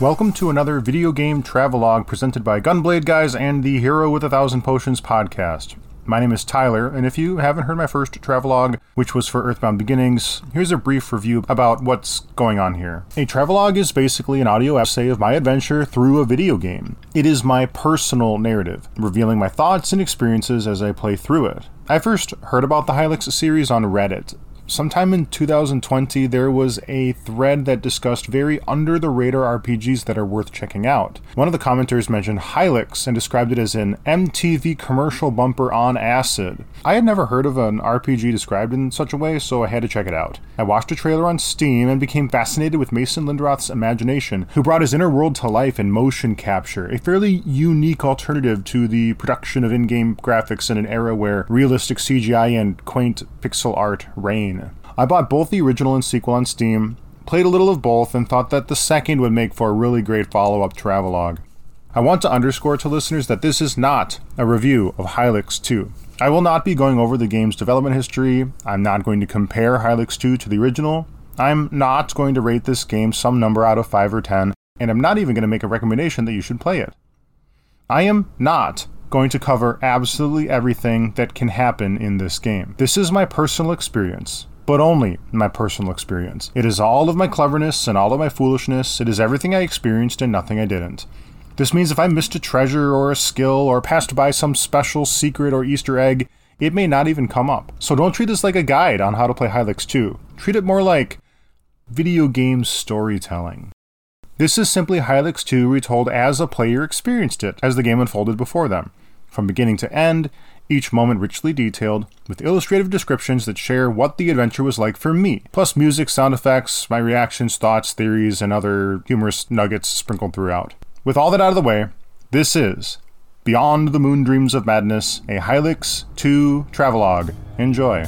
Welcome to another video game travelogue presented by Gunblade Guys and the Hero with a Thousand Potions podcast. My name is Tyler, and if you haven't heard my first travelogue, which was for Earthbound Beginnings, here's a brief review about what's going on here. A travelogue is basically an audio essay of my adventure through a video game. It is my personal narrative, revealing my thoughts and experiences as I play through it. I first heard about the Hylics series on Reddit, sometime in 2020, there was a thread that discussed very under the radar RPGs that are worth checking out. One of the commenters mentioned Hylics and described it as an MTV commercial bumper on acid. I had never heard of an RPG described in such a way, so I had to check it out. I watched a trailer on Steam and became fascinated with Mason Lindroth's imagination, who brought his inner world to life in motion capture, a fairly unique alternative to the production of in game graphics in an era where realistic CGI and quaint pixel art reign. I bought both the original and sequel on Steam, played a little of both, and thought that the second would make for a really great follow up travelogue. I want to underscore to listeners that this is not a review of Hylics 2. I will not be going over the game's development history. I'm not going to compare Hylics 2 to the original. I'm not going to rate this game some number out of 5 or 10, and I'm not even going to make a recommendation that you should play it. I am not going to cover absolutely everything that can happen in this game. This is my personal experience but only in my personal experience. It is all of my cleverness and all of my foolishness. It is everything I experienced and nothing I didn't. This means if I missed a treasure or a skill or passed by some special secret or Easter egg, it may not even come up. So don't treat this like a guide on how to play Hylics 2. Treat it more like video game storytelling. This is simply Hylics 2 retold as a player experienced it, as the game unfolded before them. From beginning to end, each moment richly detailed, with illustrative descriptions that share what the adventure was like for me, plus music, sound effects, my reactions, thoughts, theories, and other humorous nuggets sprinkled throughout. With all that out of the way, this is Beyond the Moon Dreams of Madness, a Hylics 2 travelogue. Enjoy.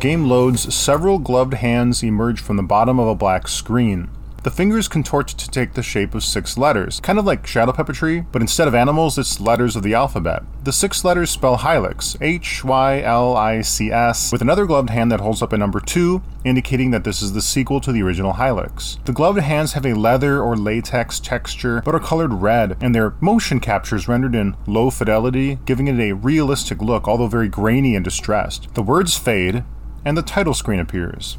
Game loads, several gloved hands emerge from the bottom of a black screen. The fingers contort to take the shape of six letters, kind of like shadow puppetry, but instead of animals, it's letters of the alphabet. The six letters spell Hylics, H Y L I C S, with another gloved hand that holds up a number 2, indicating that this is the sequel to the original Hylics. The gloved hands have a leather or latex texture, but are colored red, and their motion captures rendered in low fidelity, giving it a realistic look, although very grainy and distressed. The words fade, and the title screen appears.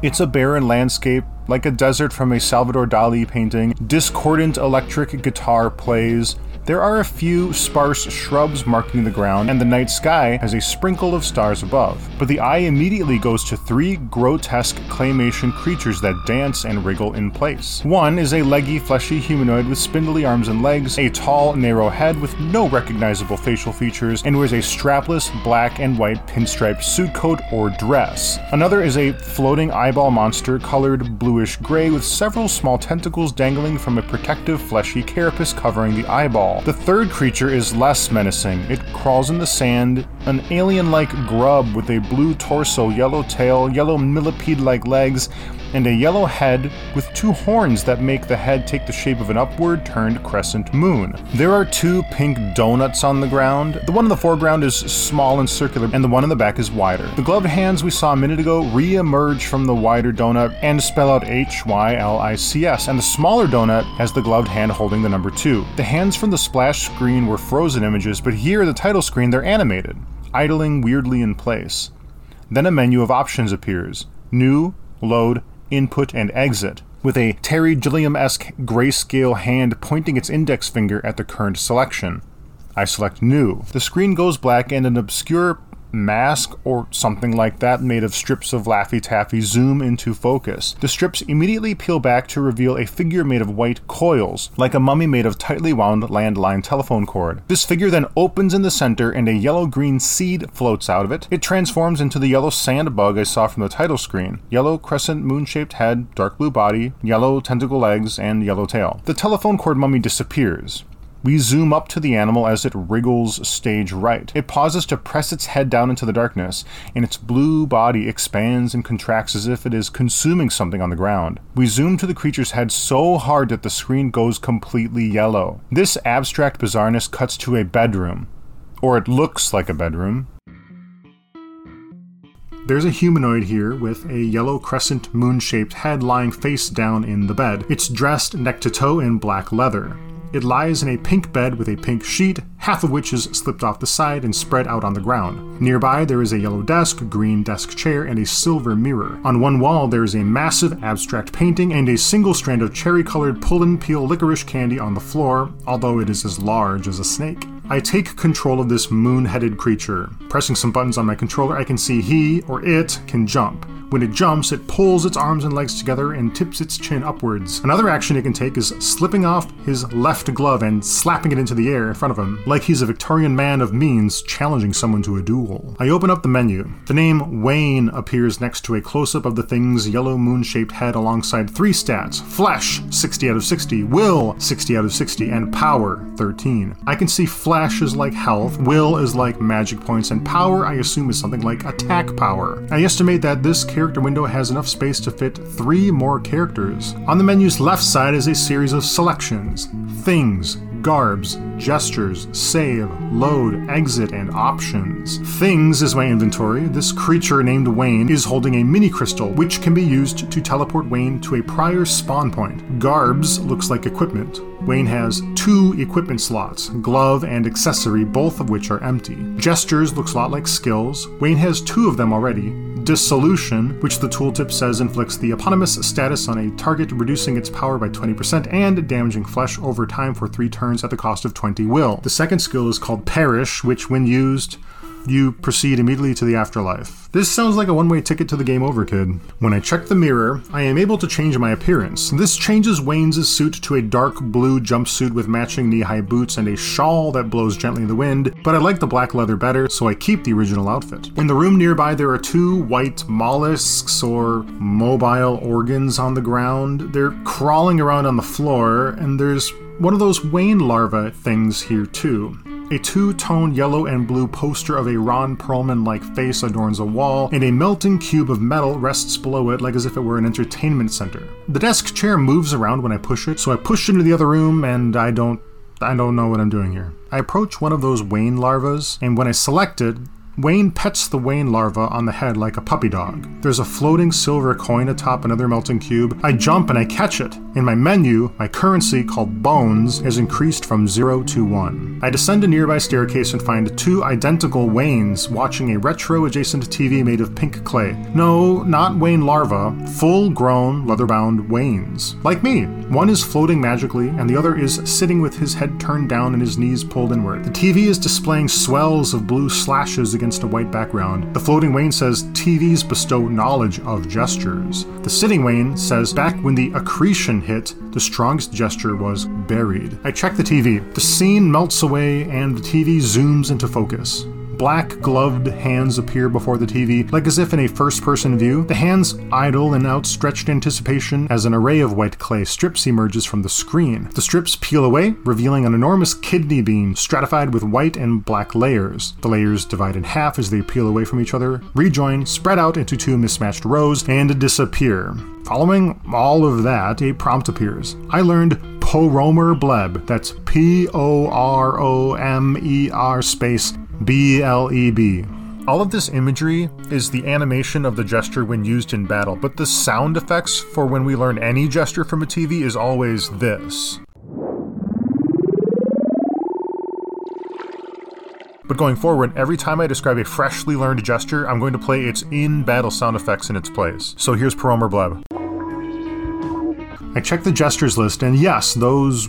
It's a barren landscape, like a desert from a Salvador Dali painting. Discordant electric guitar plays, there are a few sparse shrubs marking the ground, and the night sky has a sprinkle of stars above. But the eye immediately goes to three grotesque claymation creatures that dance and wriggle in place. One is a leggy, fleshy humanoid with spindly arms and legs, a tall, narrow head with no recognizable facial features, and wears a strapless black and white pinstriped suit coat or dress. Another is a floating eyeball monster colored bluish gray with several small tentacles dangling from a protective fleshy carapace covering the eyeball. The third creature is less menacing. It crawls in the sand, an alien like grub with a blue torso, yellow tail, yellow millipede like legs, and a yellow head with two horns that make the head take the shape of an upward turned crescent moon. There are two pink donuts on the ground. The one in the foreground is small and circular, and the one in the back is wider. The gloved hands we saw a minute ago re emerge from the wider donut and spell out H Y L I C S, and the smaller donut has the gloved hand holding the number two. The hands from the splash screen were frozen images, but here, the title screen, they're animated, idling weirdly in place. Then a menu of options appears New, Load, input, and exit, with a Terry Gilliam esque grayscale hand pointing its index finger at the current selection. I select New. The screen goes black and an obscure mask or something like that made of strips of Laffy Taffy zoom into focus. The strips immediately peel back to reveal a figure made of white coils, like a mummy made of tightly wound landline telephone cord. This figure then opens in the center and a yellow green seed floats out of it. It transforms into the yellow sand bug I saw from the title screen. Yellow crescent moon shaped head, dark blue body, yellow tentacle legs, and yellow tail. The telephone cord mummy disappears. We zoom up to the animal as it wriggles stage right. It pauses to press its head down into the darkness, and its blue body expands and contracts as if it is consuming something on the ground. We zoom to the creature's head so hard that the screen goes completely yellow. This abstract bizarreness cuts to a bedroom. Or it looks like a bedroom. There's a humanoid here with a yellow crescent moon shaped head lying face down in the bed. It's dressed neck to toe in black leather. It lies in a pink bed with a pink sheet, half of which is slipped off the side and spread out on the ground. Nearby, there is a yellow desk, green desk chair, and a silver mirror. On one wall, there is a massive abstract painting and a single strand of cherry colored pull and peel licorice candy on the floor, although it is as large as a snake. I take control of this moon headed creature. Pressing some buttons on my controller, I can see he, or it, can jump. When it jumps, it pulls its arms and legs together and tips its chin upwards. Another action it can take is slipping off his left glove and slapping it into the air in front of him, like he's a Victorian man of means challenging someone to a duel. I open up the menu. The name Wayne appears next to a close up of the thing's yellow moon shaped head alongside three stats Flesh, 60 out of 60, Will, 60 out of 60, and Power, 13. I can see Flesh is like health, Will is like magic points, and Power I assume is something like attack power. I estimate that this character window has enough space to fit three more characters. On the menu's left side is a series of selections things, garbs, gestures, save, load, exit, and options. Things is my inventory. This creature named Wayne is holding a mini crystal, which can be used to teleport Wayne to a prior spawn point. Garbs looks like equipment. Wayne has two equipment slots, glove and accessory, both of which are empty. Gestures looks a lot like skills. Wayne has two of them already. Dissolution, which the tooltip says inflicts the eponymous status on a target, reducing its power by 20% and damaging flesh over time for three turns at the cost of 20 will. The second skill is called Perish, which, when used, you proceed immediately to the afterlife. This sounds like a one way ticket to the game over, kid. When I check the mirror, I am able to change my appearance. This changes Wayne's suit to a dark blue jumpsuit with matching knee high boots and a shawl that blows gently in the wind, but I like the black leather better, so I keep the original outfit. In the room nearby, there are two white mollusks or mobile organs on the ground. They're crawling around on the floor, and there's one of those Wayne larva things here, too. A two tone yellow and blue poster of a Ron Perlman like face adorns a wall, and a melting cube of metal rests below it like as if it were an entertainment center. The desk chair moves around when I push it, so I push into the other room and I don't. I don't know what I'm doing here. I approach one of those Wayne larvas, and when I select it, Wayne pets the Wayne larva on the head like a puppy dog. There's a floating silver coin atop another melting cube. I jump and I catch it. In my menu, my currency, called Bones, has increased from 0 to 1. I descend a nearby staircase and find two identical Waynes watching a retro adjacent TV made of pink clay. No, not Wayne larva, full grown, leather bound Waynes. Like me. One is floating magically, and the other is sitting with his head turned down and his knees pulled inward. The TV is displaying swells of blue slashes against against a white background. The floating Wayne says TVs bestow knowledge of gestures. The sitting Wayne says back when the accretion hit, the strongest gesture was buried. I check the TV. The scene melts away and the TV zooms into focus. Black gloved hands appear before the TV, like as if in a first person view. The hands idle in outstretched anticipation as an array of white clay strips emerges from the screen. The strips peel away, revealing an enormous kidney bean stratified with white and black layers. The layers divide in half as they peel away from each other, rejoin, spread out into two mismatched rows, and disappear. Following all of that, a prompt appears. I learned Poromer Bleb. That's P O R O M E R space B L E B. All of this imagery is the animation of the gesture when used in battle, but the sound effects for when we learn any gesture from a TV is always this. But going forward, every time I describe a freshly learned gesture, I'm going to play its in battle sound effects in its place. So here's Poromer Bleb. I checked the gestures list, and yes, those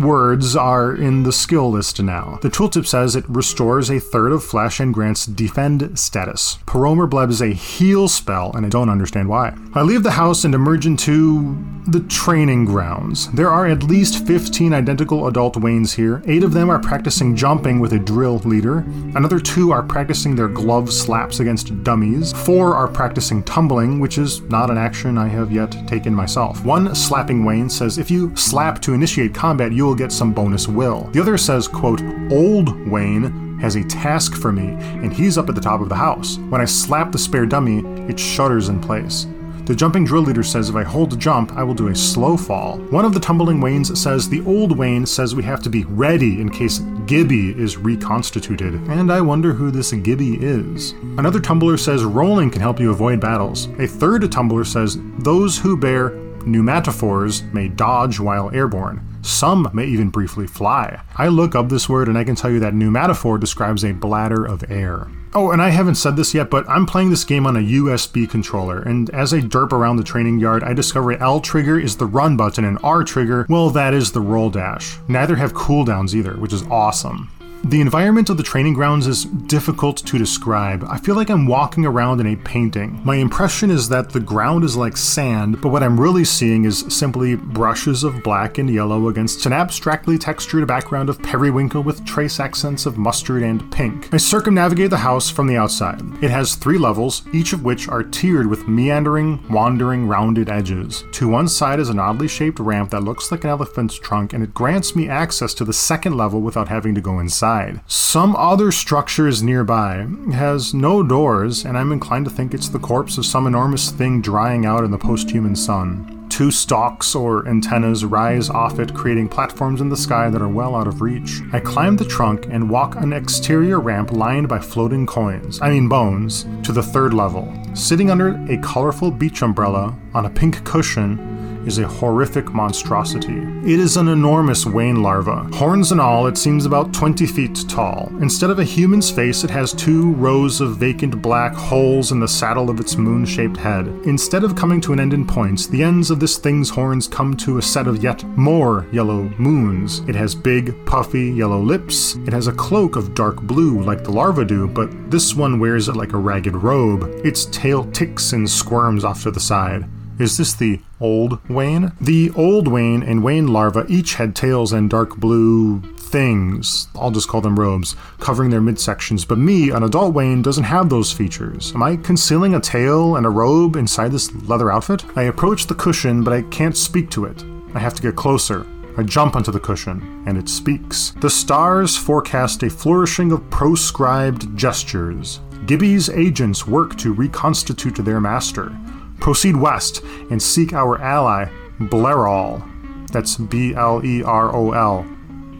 words are in the skill list now. The tooltip says it restores a third of flesh and grants defend status. Poromer Bleb is a heal spell, and I don't understand why. I leave the house and emerge into the training grounds. There are at least 15 identical adult Waynes here. Eight of them are practicing jumping with a drill leader. Another two are practicing their glove slaps against dummies. Four are practicing tumbling, which is not an action I have yet taken myself. One slapping Wayne says if you slap to initiate combat, you will get some bonus will. The other says, quote, Old Wayne has a task for me, and he's up at the top of the house. When I slap the spare dummy, it shudders in place. The jumping drill leader says if I hold the jump, I will do a slow fall. One of the tumbling Waynes says the old Wayne says we have to be ready in case Gibby is reconstituted, and I wonder who this Gibby is. Another tumbler says rolling can help you avoid battles. A third tumbler says those who bear pneumatophores may dodge while airborne. Some may even briefly fly. I look up this word and I can tell you that pneumatophore describes a bladder of air. Oh, and I haven't said this yet, but I'm playing this game on a USB controller, and as I derp around the training yard, I discover L trigger is the run button and R trigger, well, that is the roll dash. Neither have cooldowns either, which is awesome. The environment of the training grounds is difficult to describe. I feel like I'm walking around in a painting. My impression is that the ground is like sand, but what I'm really seeing is simply brushes of black and yellow against an abstractly textured background of periwinkle with trace accents of mustard and pink. I circumnavigate the house from the outside. It has three levels, each of which are tiered with meandering, wandering, rounded edges. To one side is an oddly shaped ramp that looks like an elephant's trunk, and it grants me access to the second level without having to go inside. Some other structures nearby has no doors, and I'm inclined to think it's the corpse of some enormous thing drying out in the post-human sun. Two stalks or antennas rise off it, creating platforms in the sky that are well out of reach. I climb the trunk and walk an exterior ramp lined by floating coins, I mean bones, to the third level. Sitting under a colorful beach umbrella on a pink cushion is a horrific monstrosity. It is an enormous Wayne larva. Horns and all, it seems about 20 feet tall. Instead of a human's face, it has two rows of vacant black holes in the saddle of its moon shaped head. Instead of coming to an end in points, the ends of this thing's horns come to a set of yet more yellow moons. It has big, puffy yellow lips. It has a cloak of dark blue like the larva do, but this one wears it like a ragged robe. Its tail ticks and squirms off to the side. Is this the old Wayne? The old Wayne and Wayne larva each had tails and dark blue things, I'll just call them robes, covering their midsections, but me, an adult Wayne, doesn't have those features. Am I concealing a tail and a robe inside this leather outfit? I approach the cushion, but I can't speak to it. I have to get closer. I jump onto the cushion, and it speaks. The stars forecast a flourishing of proscribed gestures. Gibby's agents work to reconstitute their master. Proceed west and seek our ally, Blerol. That's B L E R O L.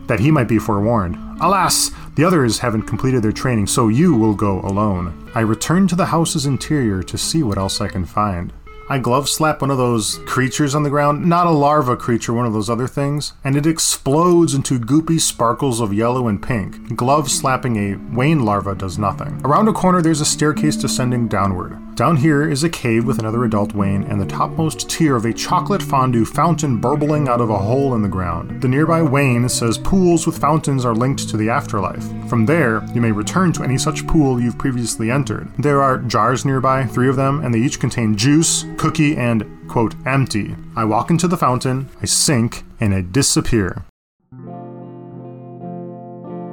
That he might be forewarned. Alas, the others haven't completed their training, so you will go alone. I return to the house's interior to see what else I can find. I glove slap one of those creatures on the ground, not a larva creature, one of those other things, and it explodes into goopy sparkles of yellow and pink. Glove slapping a Wayne larva does nothing. Around a corner, there's a staircase descending downward. Down here is a cave with another adult Wayne and the topmost tier of a chocolate fondue fountain burbling out of a hole in the ground. The nearby Wayne says pools with fountains are linked to the afterlife. From there, you may return to any such pool you've previously entered. There are jars nearby, three of them, and they each contain juice, cookie, and, quote, empty. I walk into the fountain, I sink, and I disappear.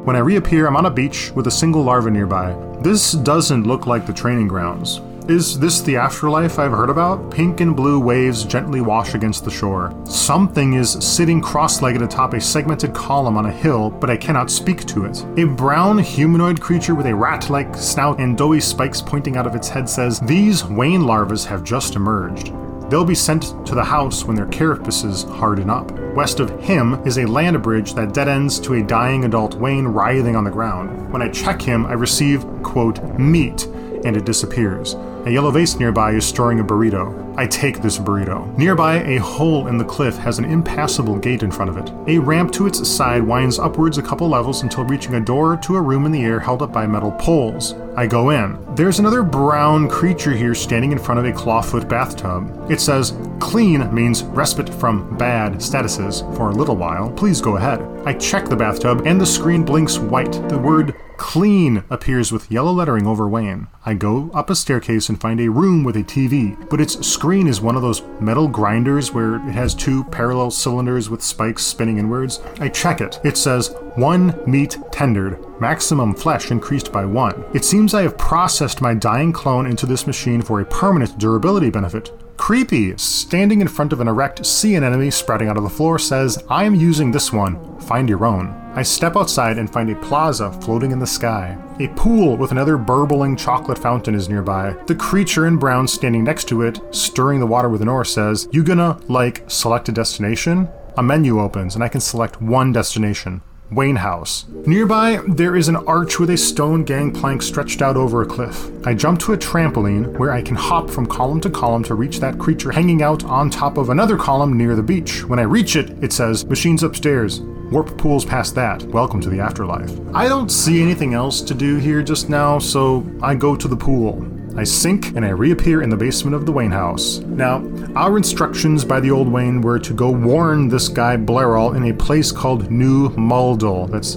When I reappear, I'm on a beach with a single larva nearby. This doesn't look like the training grounds. Is this the afterlife I've heard about? Pink and blue waves gently wash against the shore. Something is sitting cross legged atop a segmented column on a hill, but I cannot speak to it. A brown humanoid creature with a rat like snout and doughy spikes pointing out of its head says, These Wayne larvae have just emerged. They'll be sent to the house when their carapaces harden up. West of him is a land bridge that dead ends to a dying adult Wayne writhing on the ground. When I check him, I receive, quote, meat, and it disappears. A yellow vase nearby is storing a burrito. I take this burrito. Nearby, a hole in the cliff has an impassable gate in front of it. A ramp to its side winds upwards a couple levels until reaching a door to a room in the air held up by metal poles. I go in. There's another brown creature here standing in front of a clawfoot bathtub. It says, Clean means respite from bad statuses for a little while. Please go ahead. I check the bathtub, and the screen blinks white. The word Clean appears with yellow lettering over Wayne. I go up a staircase and find a room with a TV, but its screen is one of those metal grinders where it has two parallel cylinders with spikes spinning inwards. I check it. It says one meat tendered, maximum flesh increased by one. It seems I have processed my dying clone into this machine for a permanent durability benefit. Creepy! Standing in front of an erect sea anemone sprouting out of the floor says, I am using this one. Find your own. I step outside and find a plaza floating in the sky. A pool with another burbling chocolate fountain is nearby. The creature in brown standing next to it, stirring the water with an oar, says, You gonna, like, select a destination? A menu opens and I can select one destination. Wayne House. Nearby, there is an arch with a stone gangplank stretched out over a cliff. I jump to a trampoline where I can hop from column to column to reach that creature hanging out on top of another column near the beach. When I reach it, it says, Machines upstairs. Warp pools past that. Welcome to the afterlife. I don't see anything else to do here just now, so I go to the pool. I sink and I reappear in the basement of the Wayne house. Now, our instructions by the old Wayne were to go warn this guy Blerol in a place called New Muldul. That's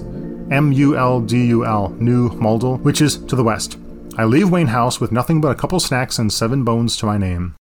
M U L D U L, New Muldul, which is to the west. I leave Wayne house with nothing but a couple snacks and seven bones to my name.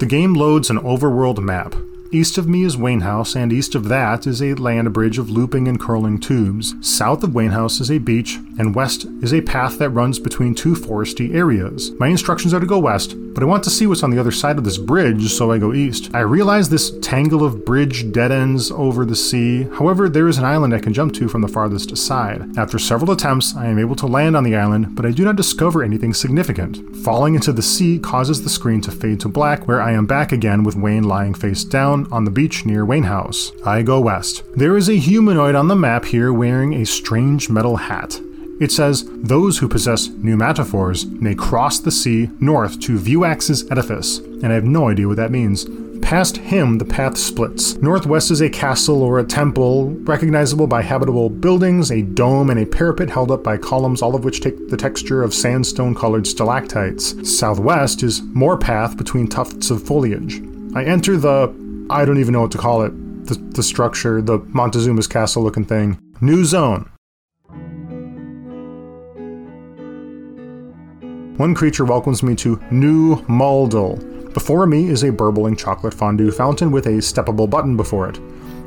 The game loads an overworld map. East of me is Wayne House, and east of that is a land bridge of looping and curling tubes. South of Wayne House is a beach, and west is a path that runs between two foresty areas. My instructions are to go west, but I want to see what's on the other side of this bridge, so I go east. I realize this tangle of bridge dead ends over the sea. However, there is an island I can jump to from the farthest side. After several attempts, I am able to land on the island, but I do not discover anything significant. Falling into the sea causes the screen to fade to black, where I am back again with Wayne lying face down on the beach near Wayne House. I go west. There is a humanoid on the map here wearing a strange metal hat. It says, Those who possess pneumatophores may cross the sea north to Viewax's edifice, and I have no idea what that means. Past him, the path splits. Northwest is a castle or a temple, recognizable by habitable buildings, a dome, and a parapet held up by columns, all of which take the texture of sandstone colored stalactites. Southwest is more path between tufts of foliage. I enter the I don't even know what to call it. The, the structure, the Montezuma's castle looking thing. New zone. One creature welcomes me to New Muldul. Before me is a burbling chocolate fondue fountain with a steppable button before it.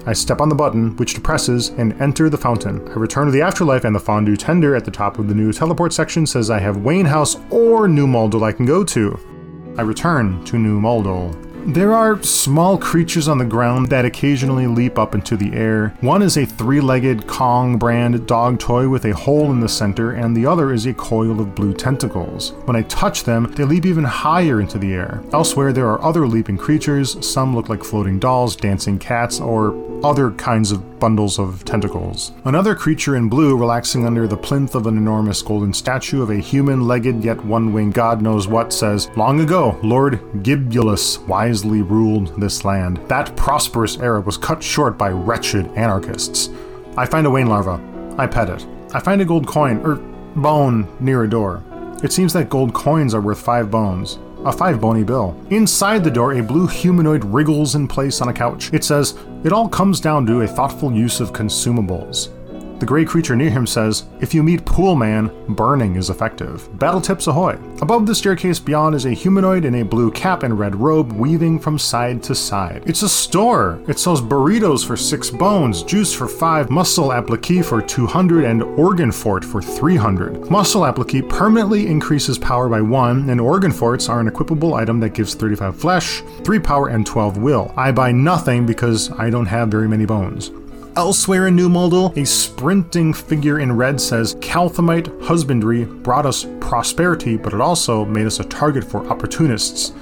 I step on the button, which depresses, and enter the fountain. I return to the afterlife, and the fondue tender at the top of the new teleport section says I have Wayne House or New Muldul I can go to. I return to New Muldul. There are small creatures on the ground that occasionally leap up into the air. One is a three legged Kong brand dog toy with a hole in the center, and the other is a coil of blue tentacles. When I touch them, they leap even higher into the air. Elsewhere, there are other leaping creatures. Some look like floating dolls, dancing cats, or other kinds of bundles of tentacles. Another creature in blue relaxing under the plinth of an enormous golden statue of a human legged yet one winged god knows what says, Long ago, Lord Gibulus wisely ruled this land. That prosperous era was cut short by wretched anarchists. I find a Wayne larva. I pet it. I find a gold coin, or bone, near a door. It seems that gold coins are worth five bones a five bony bill. Inside the door, a blue humanoid wriggles in place on a couch. It says, It all comes down to a thoughtful use of consumables. The gray creature near him says, If you meet Pool Man, burning is effective. Battle tips ahoy. Above the staircase beyond is a humanoid in a blue cap and red robe weaving from side to side. It's a store. It sells burritos for six bones, juice for five, muscle applique for 200, and organ fort for 300. Muscle applique permanently increases power by one, and organ forts are an equipable item that gives 35 flesh, 3 power, and 12 will. I buy nothing because I don't have very many bones. Elsewhere in New Muldul, a sprinting figure in red says, Calthemite husbandry brought us prosperity, but it also made us a target for opportunists.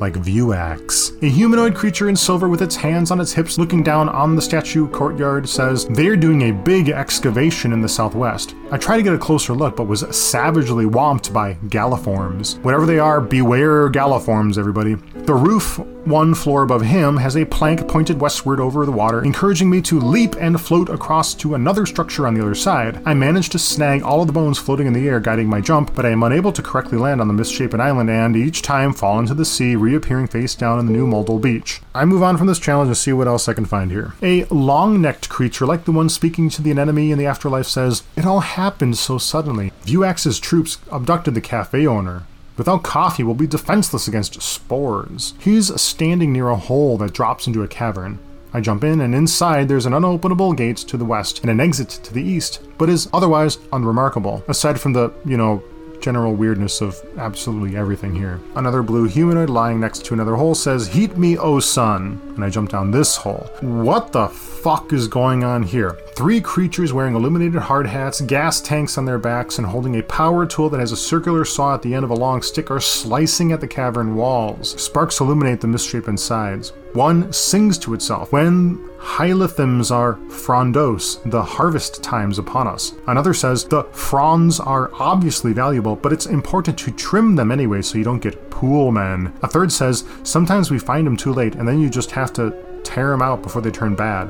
like Viewax. A humanoid creature in silver with its hands on its hips looking down on the statue courtyard says they're doing a big excavation in the southwest. I tried to get a closer look, but was savagely whomped by galliforms. Whatever they are, beware galliforms, everybody. The roof, one floor above him, has a plank pointed westward over the water, encouraging me to leap and float across to another structure on the other side. I manage to snag all of the bones floating in the air, guiding my jump, but I am unable to correctly land on the misshapen island and each time fall into the sea, reappearing face down in the new Muldul beach. I move on from this challenge and see what else I can find here. A long necked creature, like the one speaking to the anemone in the afterlife, says, It all happened so suddenly. Viewax's troops abducted the cafe owner. Without coffee, we'll be defenseless against spores. He's standing near a hole that drops into a cavern. I jump in, and inside there's an unopenable gate to the west and an exit to the east, but is otherwise unremarkable, aside from the, you know, general weirdness of absolutely everything here. Another blue humanoid lying next to another hole says, Heat me, O sun. And I jump down this hole. What the fuck is going on here? Three creatures wearing illuminated hard hats, gas tanks on their backs, and holding a power tool that has a circular saw at the end of a long stick are slicing at the cavern walls. Sparks illuminate the misshapen sides. One sings to itself, When hylithyms are frondos, the harvest time's upon us. Another says, The fronds are obviously valuable, but it's important to trim them anyway so you don't get pool men. A third says, Sometimes we find them too late, and then you just have to tear them out before they turn bad.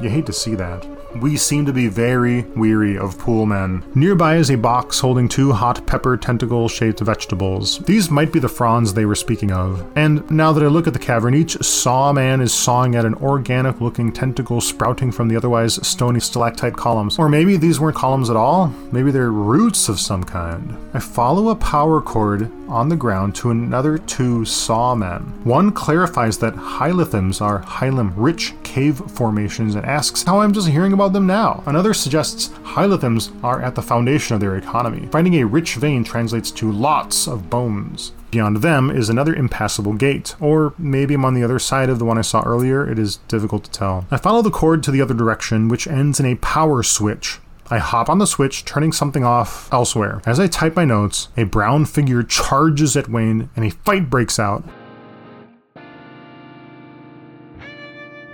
You hate to see that. We seem to be very weary of pool men. Nearby is a box holding two hot pepper tentacle shaped vegetables. These might be the fronds they were speaking of. And now that I look at the cavern, each saw man is sawing at an organic looking tentacle sprouting from the otherwise stony stalactite columns. Or maybe these weren't columns at all. Maybe they're roots of some kind. I follow a power cord on the ground to another two sawmen. One clarifies that hylithyms are hilum rich cave formations and asks how I'm just hearing about them now. Another suggests hylithyms are at the foundation of their economy. Finding a rich vein translates to lots of bones. Beyond them is another impassable gate, or maybe I'm on the other side of the one I saw earlier, it is difficult to tell. I follow the cord to the other direction, which ends in a power switch. I hop on the switch, turning something off elsewhere. As I type my notes, a brown figure charges at Wayne and a fight breaks out.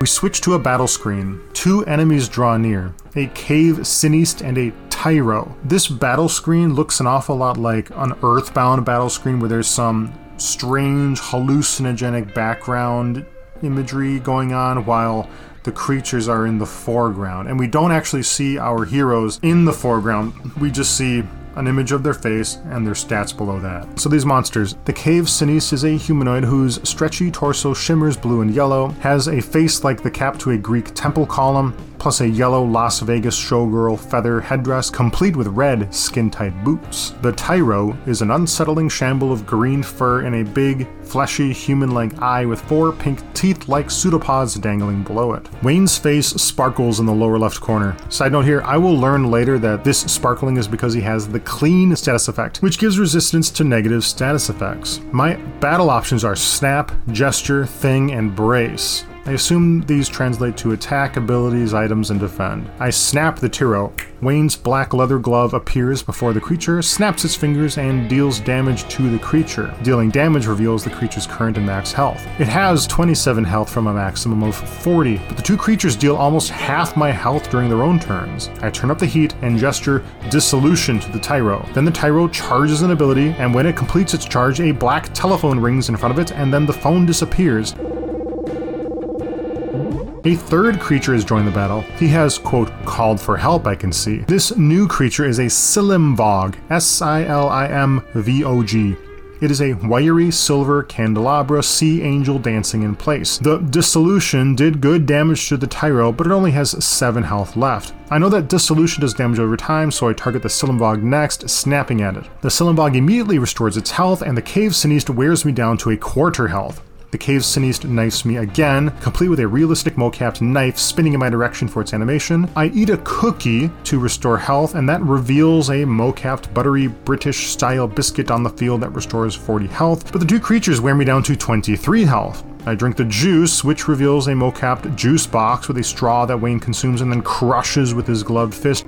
We switch to a battle screen. Two enemies draw near a cave Siniste and a Tyro. This battle screen looks an awful lot like an Earthbound battle screen where there's some strange hallucinogenic background imagery going on while the creatures are in the foreground. And we don't actually see our heroes in the foreground, we just see an image of their face, and their stats below that. So these monsters. The Cave Siniste is a humanoid whose stretchy torso shimmers blue and yellow, has a face like the cap to a Greek temple column, plus a yellow Las Vegas showgirl feather headdress complete with red skin tight boots. The Tyro is an unsettling shamble of green fur and a big, fleshy, human like eye with four pink teeth like pseudopods dangling below it. Wayne's face sparkles in the lower left corner. Side note here, I will learn later that this sparkling is because he has the clean status effect, which gives resistance to negative status effects. My battle options are snap, gesture, thing, and brace. I assume these translate to attack, abilities, items, and defend. I snap the Tyro. Wayne's black leather glove appears before the creature, snaps its fingers, and deals damage to the creature. Dealing damage reveals the creature's current and max health. It has 27 health from a maximum of 40, but the two creatures deal almost half my health during their own turns. I turn up the heat and gesture Dissolution to the Tyro. Then the Tyro charges an ability, and when it completes its charge, a black telephone rings in front of it, and then the phone disappears. A third creature has joined the battle. He has, quote, called for help, I can see. This new creature is a Silimvog, S I L I M V O G. It is a wiry silver candelabra sea angel dancing in place. The dissolution did good damage to the Tyro, but it only has 7 health left. I know that dissolution does damage over time, so I target the Silimvog next, snapping at it. The Silimvog immediately restores its health, and the Cave Siniste wears me down to a quarter health. The cave Siniste knifes me again, complete with a realistic mocapped knife spinning in my direction for its animation. I eat a cookie to restore health, and that reveals a mocapped buttery British style biscuit on the field that restores 40 health, but the two creatures wear me down to 23 health. I drink the juice, which reveals a mocapped juice box with a straw that Wayne consumes and then crushes with his gloved fist.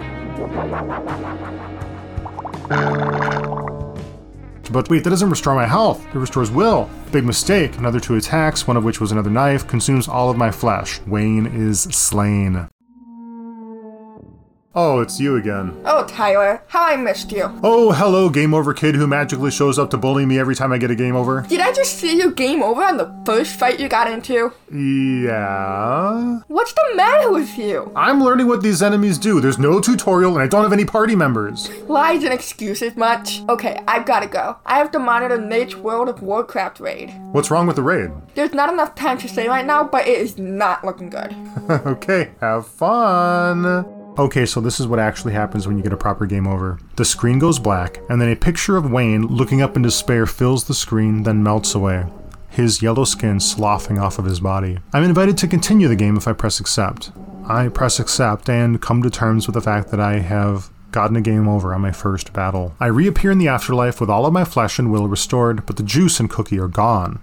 But wait, that doesn't restore my health. It restores will. Big mistake. Another two attacks, one of which was another knife, consumes all of my flesh. Wayne is slain. Oh, it's you again. Oh, Tyler, how I missed you. Oh, hello, game over kid who magically shows up to bully me every time I get a game over. Did I just see you game over on the first fight you got into? Yeah. What's the matter with you? I'm learning what these enemies do. There's no tutorial and I don't have any party members. Lies and excuses much? Okay, I've gotta go. I have to monitor Nate's World of Warcraft raid. What's wrong with the raid? There's not enough time to say right now, but it is not looking good. okay, have fun. Okay, so this is what actually happens when you get a proper game over. The screen goes black, and then a picture of Wayne looking up in despair fills the screen, then melts away, his yellow skin sloughing off of his body. I'm invited to continue the game if I press accept. I press accept and come to terms with the fact that I have gotten a game over on my first battle. I reappear in the afterlife with all of my flesh and will restored, but the juice and cookie are gone.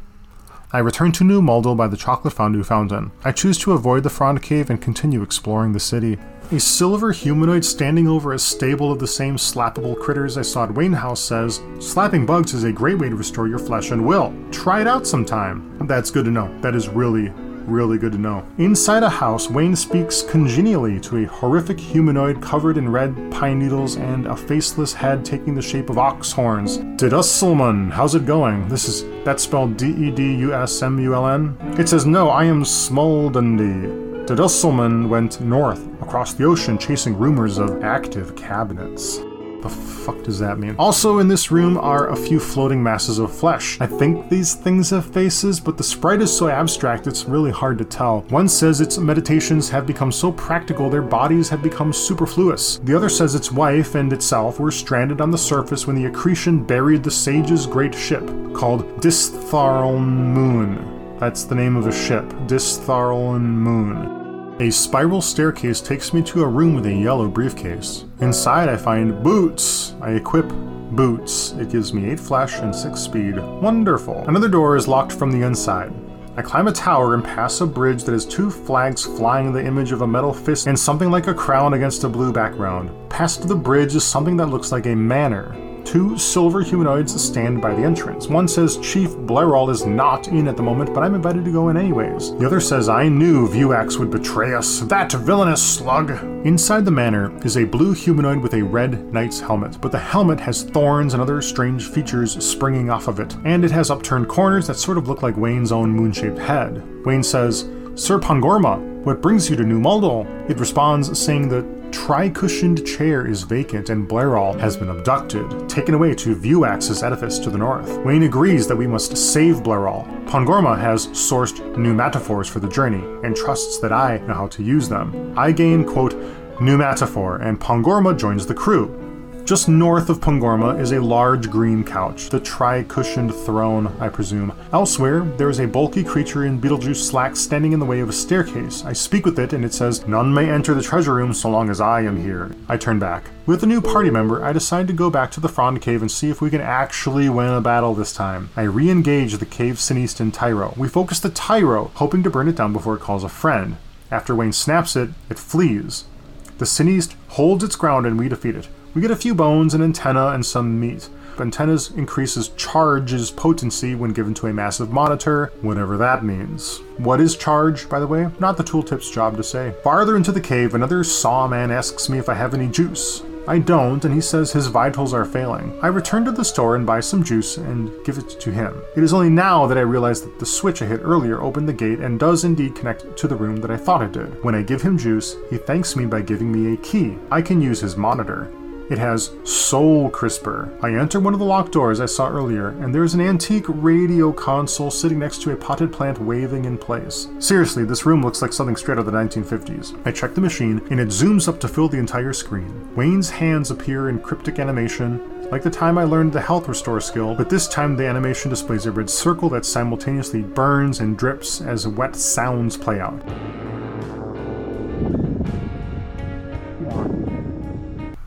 I return to New Muldul by the chocolate fondue fountain. I choose to avoid the Frond Cave and continue exploring the city. A silver humanoid standing over a stable of the same slappable critters I saw at Wayne House says, Slapping bugs is a great way to restore your flesh and will. Try it out sometime. That's good to know. That is really, really good to know. Inside a house, Wayne speaks congenially to a horrific humanoid covered in red pine needles and a faceless head taking the shape of ox horns. Dedusmuln, how's it going? This is that's spelled D-E-D-U-S-M-U-L-N. It says no, I am Smoldundi. The went north across the ocean chasing rumors of active cabinets. The fuck does that mean? Also, in this room are a few floating masses of flesh. I think these things have faces, but the sprite is so abstract it's really hard to tell. One says its meditations have become so practical their bodies have become superfluous. The other says its wife and itself were stranded on the surface when the accretion buried the sage's great ship, called Distharln Moon. That's the name of a ship, Distharln Moon. A spiral staircase takes me to a room with a yellow briefcase. Inside, I find boots. I equip boots. It gives me 8 flesh and 6 speed. Wonderful. Another door is locked from the inside. I climb a tower and pass a bridge that has two flags flying the image of a metal fist and something like a crown against a blue background. Past the bridge is something that looks like a manor. Two silver humanoids stand by the entrance. One says Chief Blerol is not in at the moment, but I'm invited to go in anyways. The other says I knew Viewax would betray us. That villainous slug! Inside the manor is a blue humanoid with a red knight's helmet, but the helmet has thorns and other strange features springing off of it, and it has upturned corners that sort of look like Wayne's own moon shaped head. Wayne says, Sir Pongorma, what brings you to New Muldul? It responds, saying that tri-cushioned chair is vacant and Blerol has been abducted, taken away to Viewax's edifice to the north. Wayne agrees that we must save Blerol. Pongorma has sourced new metaphors for the journey and trusts that I know how to use them. I gain, quote, new metaphor, and Pongorma joins the crew. Just north of Pongorma is a large green couch, the tri-cushioned throne, I presume. Elsewhere, there is a bulky creature in Beetlejuice slacks standing in the way of a staircase. I speak with it, and it says, None may enter the treasure room so long as I am here. I turn back. With a new party member, I decide to go back to the Frond Cave and see if we can actually win a battle this time. I re-engage the Cave Sinistan Tyro. We focus the Tyro, hoping to burn it down before it calls a friend. After Wayne snaps it, it flees. The Sinist holds its ground and we defeat it. We get a few bones, an antenna, and some meat. Antennas increases charge's potency when given to a massive monitor, whatever that means. What is charge, by the way? Not the tooltip's job to say. Farther into the cave, another sawman asks me if I have any juice. I don't, and he says his vitals are failing. I return to the store and buy some juice and give it to him. It is only now that I realize that the switch I hit earlier opened the gate and does indeed connect to the room that I thought it did. When I give him juice, he thanks me by giving me a key. I can use his monitor. It has Soul Crisper. I enter one of the locked doors I saw earlier, and there is an antique radio console sitting next to a potted plant waving in place. Seriously, this room looks like something straight out of the 1950s. I check the machine, and it zooms up to fill the entire screen. Wayne's hands appear in cryptic animation, like the time I learned the health restore skill, but this time the animation displays a red circle that simultaneously burns and drips as wet sounds play out.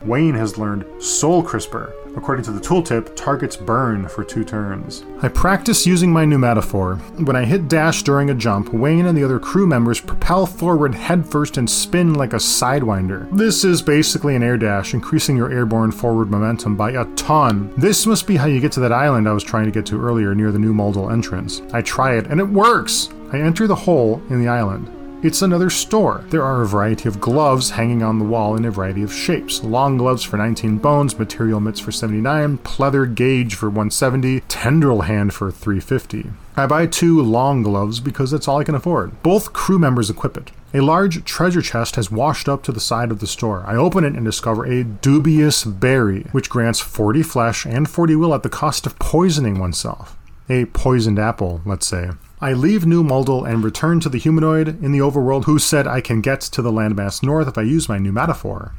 Wayne has learned Soul Crisper. According to the tooltip, targets burn for two turns. I practice using my pneumatophore. When I hit dash during a jump, Wayne and the other crew members propel forward headfirst and spin like a sidewinder. This is basically an air dash, increasing your airborne forward momentum by a ton. This must be how you get to that island I was trying to get to earlier near the New Muldul entrance. I try it, and it works! I enter the hole in the island. It's another store. There are a variety of gloves hanging on the wall in a variety of shapes. Long gloves for 19 bones, material mitts for 79, pleather gauge for 170, tendril hand for 350. I buy two long gloves because that's all I can afford. Both crew members equip it. A large treasure chest has washed up to the side of the store. I open it and discover a dubious berry, which grants 40 flesh and 40 will at the cost of poisoning oneself. A poisoned apple, let's say. I leave New Muldul and return to the humanoid in the overworld who said I can get to the landmass north if I use my pneumatophore.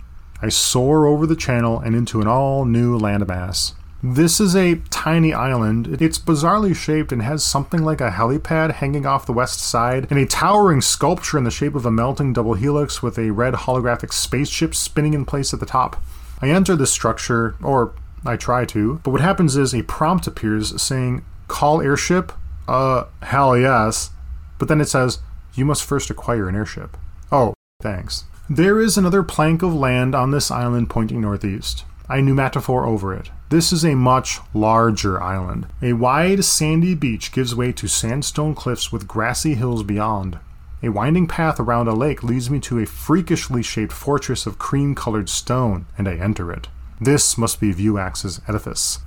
I soar over the channel and into an all new landmass. This is a tiny island. It's bizarrely shaped and has something like a helipad hanging off the west side, and a towering sculpture in the shape of a melting double helix with a red holographic spaceship spinning in place at the top. I enter this structure, or I try to, but what happens is a prompt appears saying, Call airship, uh, hell yes. But then it says, you must first acquire an airship. Oh, thanks. There is another plank of land on this island pointing northeast. I pneumatophore over it. This is a much larger island. A wide, sandy beach gives way to sandstone cliffs with grassy hills beyond. A winding path around a lake leads me to a freakishly shaped fortress of cream colored stone, and I enter it. This must be Viewax's edifice.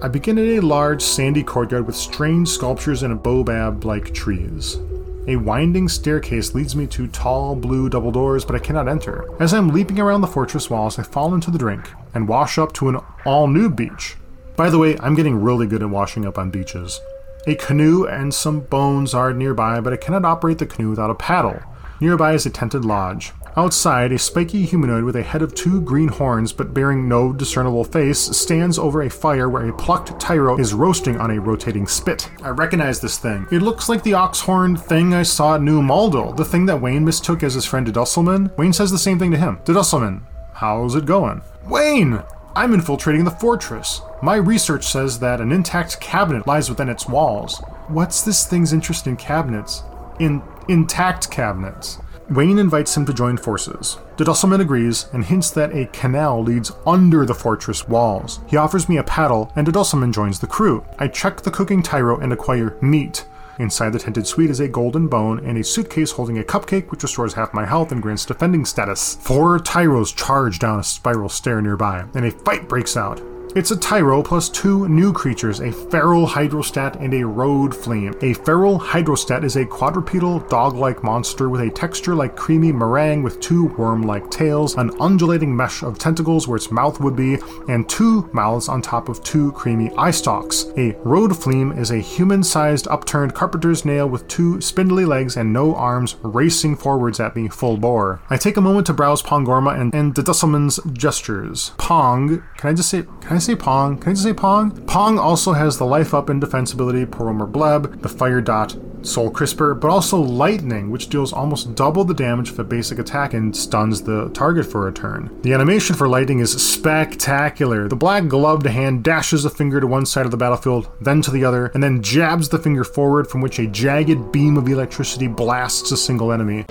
I begin in a large, sandy courtyard with strange sculptures and a baobab like trees. A winding staircase leads me to tall blue double doors, but I cannot enter. As I'm leaping around the fortress walls, I fall into the drink and wash up to an all new beach. By the way, I'm getting really good at washing up on beaches. A canoe and some bones are nearby, but I cannot operate the canoe without a paddle. Nearby is a tented lodge. Outside, a spiky humanoid with a head of two green horns but bearing no discernible face stands over a fire where a plucked tyro is roasting on a rotating spit. I recognize this thing. It looks like the oxhorn thing I saw at New Muldul, the thing that Wayne mistook as his friend Dedusselman. Wayne says the same thing to him. Dedusselman, how's it going? Wayne! I'm infiltrating the fortress. My research says that an intact cabinet lies within its walls. What's this thing's interest in cabinets? In intact cabinets. Wayne invites him to join forces. Dedusselman agrees and hints that a canal leads under the fortress walls. He offers me a paddle, and Dedusselman joins the crew. I check the cooking tyro and acquire meat. Inside the tented suite is a golden bone and a suitcase holding a cupcake which restores half my health and grants defending status. Four tyros charge down a spiral stair nearby, and a fight breaks out. It's a Tyro plus two new creatures, a Feral Hydrostat and a Road Flame. A Feral Hydrostat is a quadrupedal dog-like monster with a texture like creamy meringue with two worm-like tails, an undulating mesh of tentacles where its mouth would be, and two mouths on top of two creamy eye stalks. A Road Flame is a human-sized upturned carpenter's nail with two spindly legs and no arms racing forwards at me full bore. I take a moment to browse Pongorma and, and Dedusselman's gestures. Pong, can I just say, can I say Pong? Can I just say Pong? Pong also has the life up and defense ability Poromer Bleb, the fire dot Soul Crisper, but also Lightning, which deals almost double the damage of a basic attack and stuns the target for a turn. The animation for Lightning is spectacular. The black gloved hand dashes a finger to one side of the battlefield, then to the other, and then jabs the finger forward, from which a jagged beam of electricity blasts a single enemy.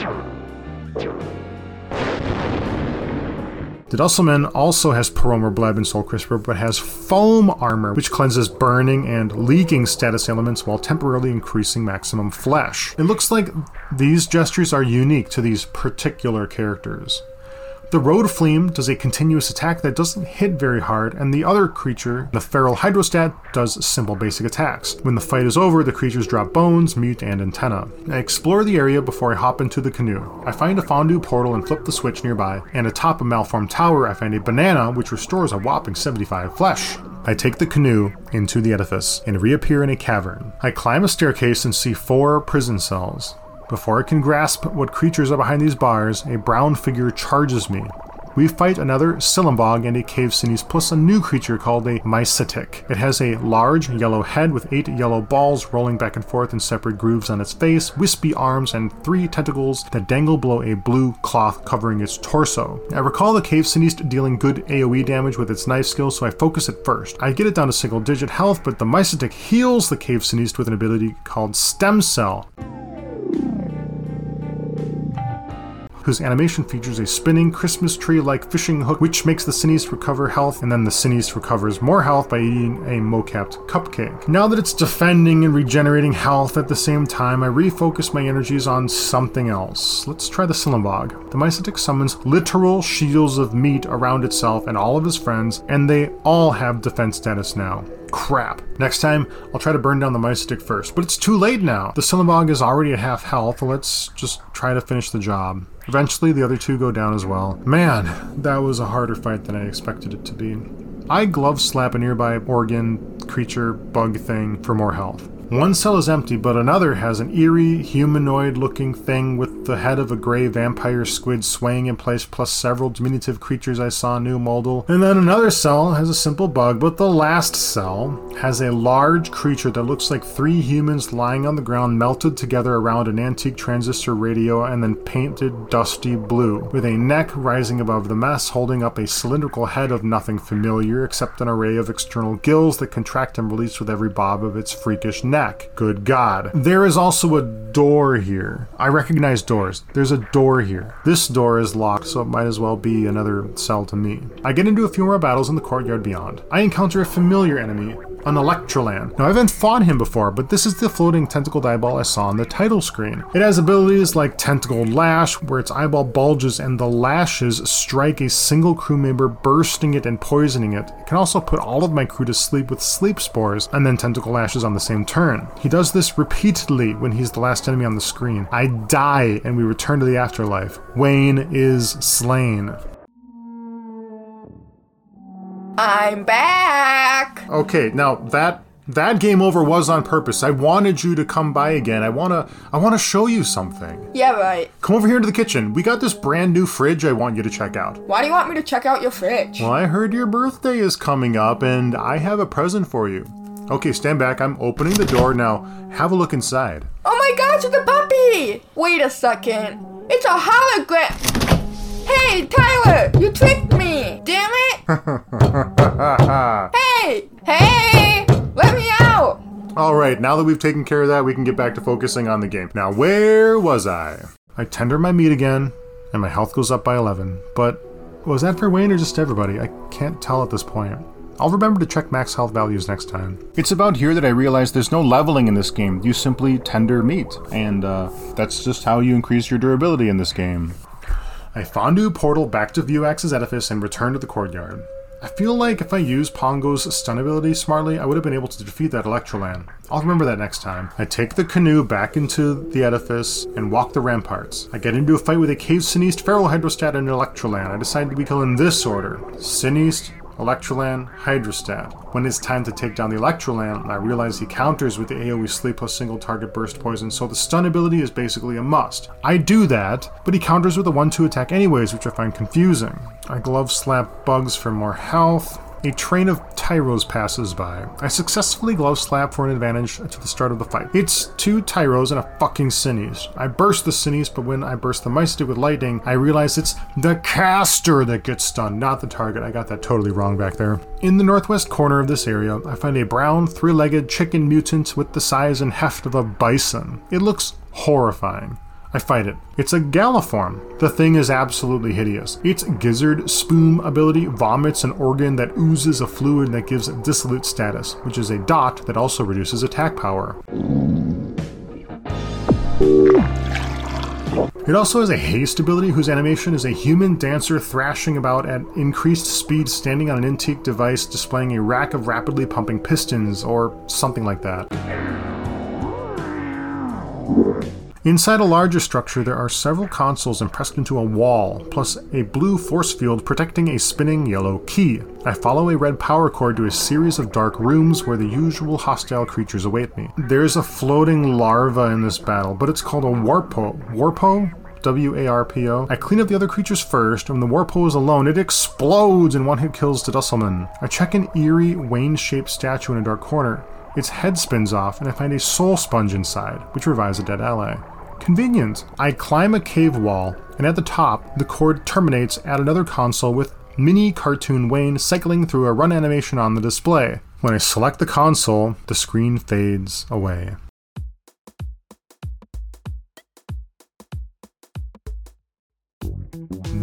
Dedusselman also has Poromer Bleb and Soul Crisper, but has foam armor, which cleanses burning and leaking status elements while temporarily increasing maximum flesh. It looks like these gestures are unique to these particular characters. The Road Flame does a continuous attack that doesn't hit very hard, and the other creature, the Feral Hydrostat, does simple basic attacks. When the fight is over, the creatures drop bones, mute, and antenna. I explore the area before I hop into the canoe. I find a fondue portal and flip the switch nearby, and atop a malformed tower, I find a banana which restores a whopping 75 flesh. I take the canoe into the edifice and reappear in a cavern. I climb a staircase and see four prison cells. Before I can grasp what creatures are behind these bars, a brown figure charges me. we fight another Silembog and a Cave Sinis plus a new creature called a Mycetic. It has a large yellow head with eight yellow balls rolling back and forth in separate grooves on its face, wispy arms, and three tentacles that dangle below a blue cloth covering its torso. I recall the Cave Sinist dealing good AoE damage with its knife skill, so I focus it first. I get it down to single digit health, but the Mycetic heals the Cave Sinist with an ability called Stem Cell. Whose animation features a spinning Christmas tree like fishing hook, which makes the Sinis recover health, and then the Sinis recovers more health by eating a mocapped cupcake. Now that it's defending and regenerating health at the same time, I refocus my energies on something else. Let's try the Silembog. The Mycetic summons literal shields of meat around itself and all of his friends, and they all have defense status now. Crap. Next time, I'll try to burn down the Mycetic first, but it's too late now. The Silembog is already at half health, let's just try to finish the job. Eventually, the other two go down as well. Man, that was a harder fight than I expected it to be. I glove slap a nearby organ, creature, bug thing for more health. One cell is empty, but another has an eerie, humanoid looking thing with the head of a gray vampire squid swaying in place, plus several diminutive creatures I saw New Muldul. And then another cell has a simple bug, but the last cell has a large creature that looks like three humans lying on the ground, melted together around an antique transistor radio, and then painted dusty blue, with a neck rising above the mess, holding up a cylindrical head of nothing familiar except an array of external gills that contract and release with every bob of its freakish neck neck. Good God. There is also a door here. I recognize doors. There's a door here. This door is locked, so it might as well be another cell to me. I get into a few more battles in the courtyard beyond. I encounter a familiar enemy, an Electrolan. Now, I haven't fought him before, but this is the floating tentacle eyeball I saw on the title screen. It has abilities like Tentacle Lash, where its eyeball bulges and the lashes strike a single crew member, bursting it and poisoning it. It can also put all of my crew to sleep with sleep spores, and then Tentacle Lashes on the same turn. He does this repeatedly when he's the last enemy on the screen. I die, and we return to the afterlife. Wayne is slain. I'm back. Okay, now that that game over was on purpose. I wanted you to come by again. I wanna I wanna show you something. Yeah, right. Come over here into the kitchen. We got this brand new fridge I want you to check out. Why do you want me to check out your fridge? Well, I heard your birthday is coming up and I have a present for you. Okay, stand back. I'm opening the door now. Have a look inside. Oh my gosh, it's a puppy! Wait a second. It's a hologram. Hey, Tyler, you tricked me. Damn it. hey, hey, let me out. All right, now that we've taken care of that, we can get back to focusing on the game. Now, where was I? I tender my meat again, and my health goes up by 11. But was that for Wayne or just everybody? I can't tell at this point. I'll remember to check max health values next time. It's about here that I realized there's no leveling in this game. You simply tender meat, and uh, that's just how you increase your durability in this game. I fondue portal back to Viewax's edifice and return to the courtyard. I feel like if I used Pongo's stun ability smartly, I would have been able to defeat that Electrolan. I'll remember that next time. I take the canoe back into the edifice and walk the ramparts. I get into a fight with a Cave Sinist, Feral Hydrostat, and Electrolan. I decide to be killed in this order. Sinist, Electrolan, Hydrostat. When it's time to take down the Electrolan, I realize he counters with the AoE sleep plus single target burst poison, so the stun ability is basically a must. I do that, but he counters with a 1 2 attack anyways, which I find confusing. I glove slap bugs for more health. A train of Tyros passes by. I successfully glove slap for an advantage to the start of the fight. It's two Tyros and a fucking Sinis. I burst the Sinis, but when I burst the Mycetic with lightning, I realize it's the caster that gets stunned, not the target. I got that totally wrong back there. In the northwest corner of this area, I find a brown, three legged chicken mutant with the size and heft of a bison. It looks horrifying. I fight it. It's a Galliform. The thing is absolutely hideous. Its gizzard spume ability vomits an organ that oozes a fluid that gives dissolute status, which is a dot that also reduces attack power. It also has a haste ability whose animation is a human dancer thrashing about at increased speed standing on an antique device displaying a rack of rapidly pumping pistons or something like that. Inside a larger structure, there are several consoles impressed into a wall, plus a blue force field protecting a spinning yellow key. I follow a red power cord to a series of dark rooms where the usual hostile creatures await me. There's a floating larva in this battle, but it's called a Warpo. Warpo? W A R P O. I clean up the other creatures first, and when the Warpo is alone, it explodes and one hit kills the Dusselman. I check an eerie, Wayne shaped statue in a dark corner. Its head spins off, and I find a soul sponge inside, which revives a dead ally. Convenient. I climb a cave wall, and at the top, the cord terminates at another console with mini cartoon Wayne cycling through a run animation on the display. When I select the console, the screen fades away.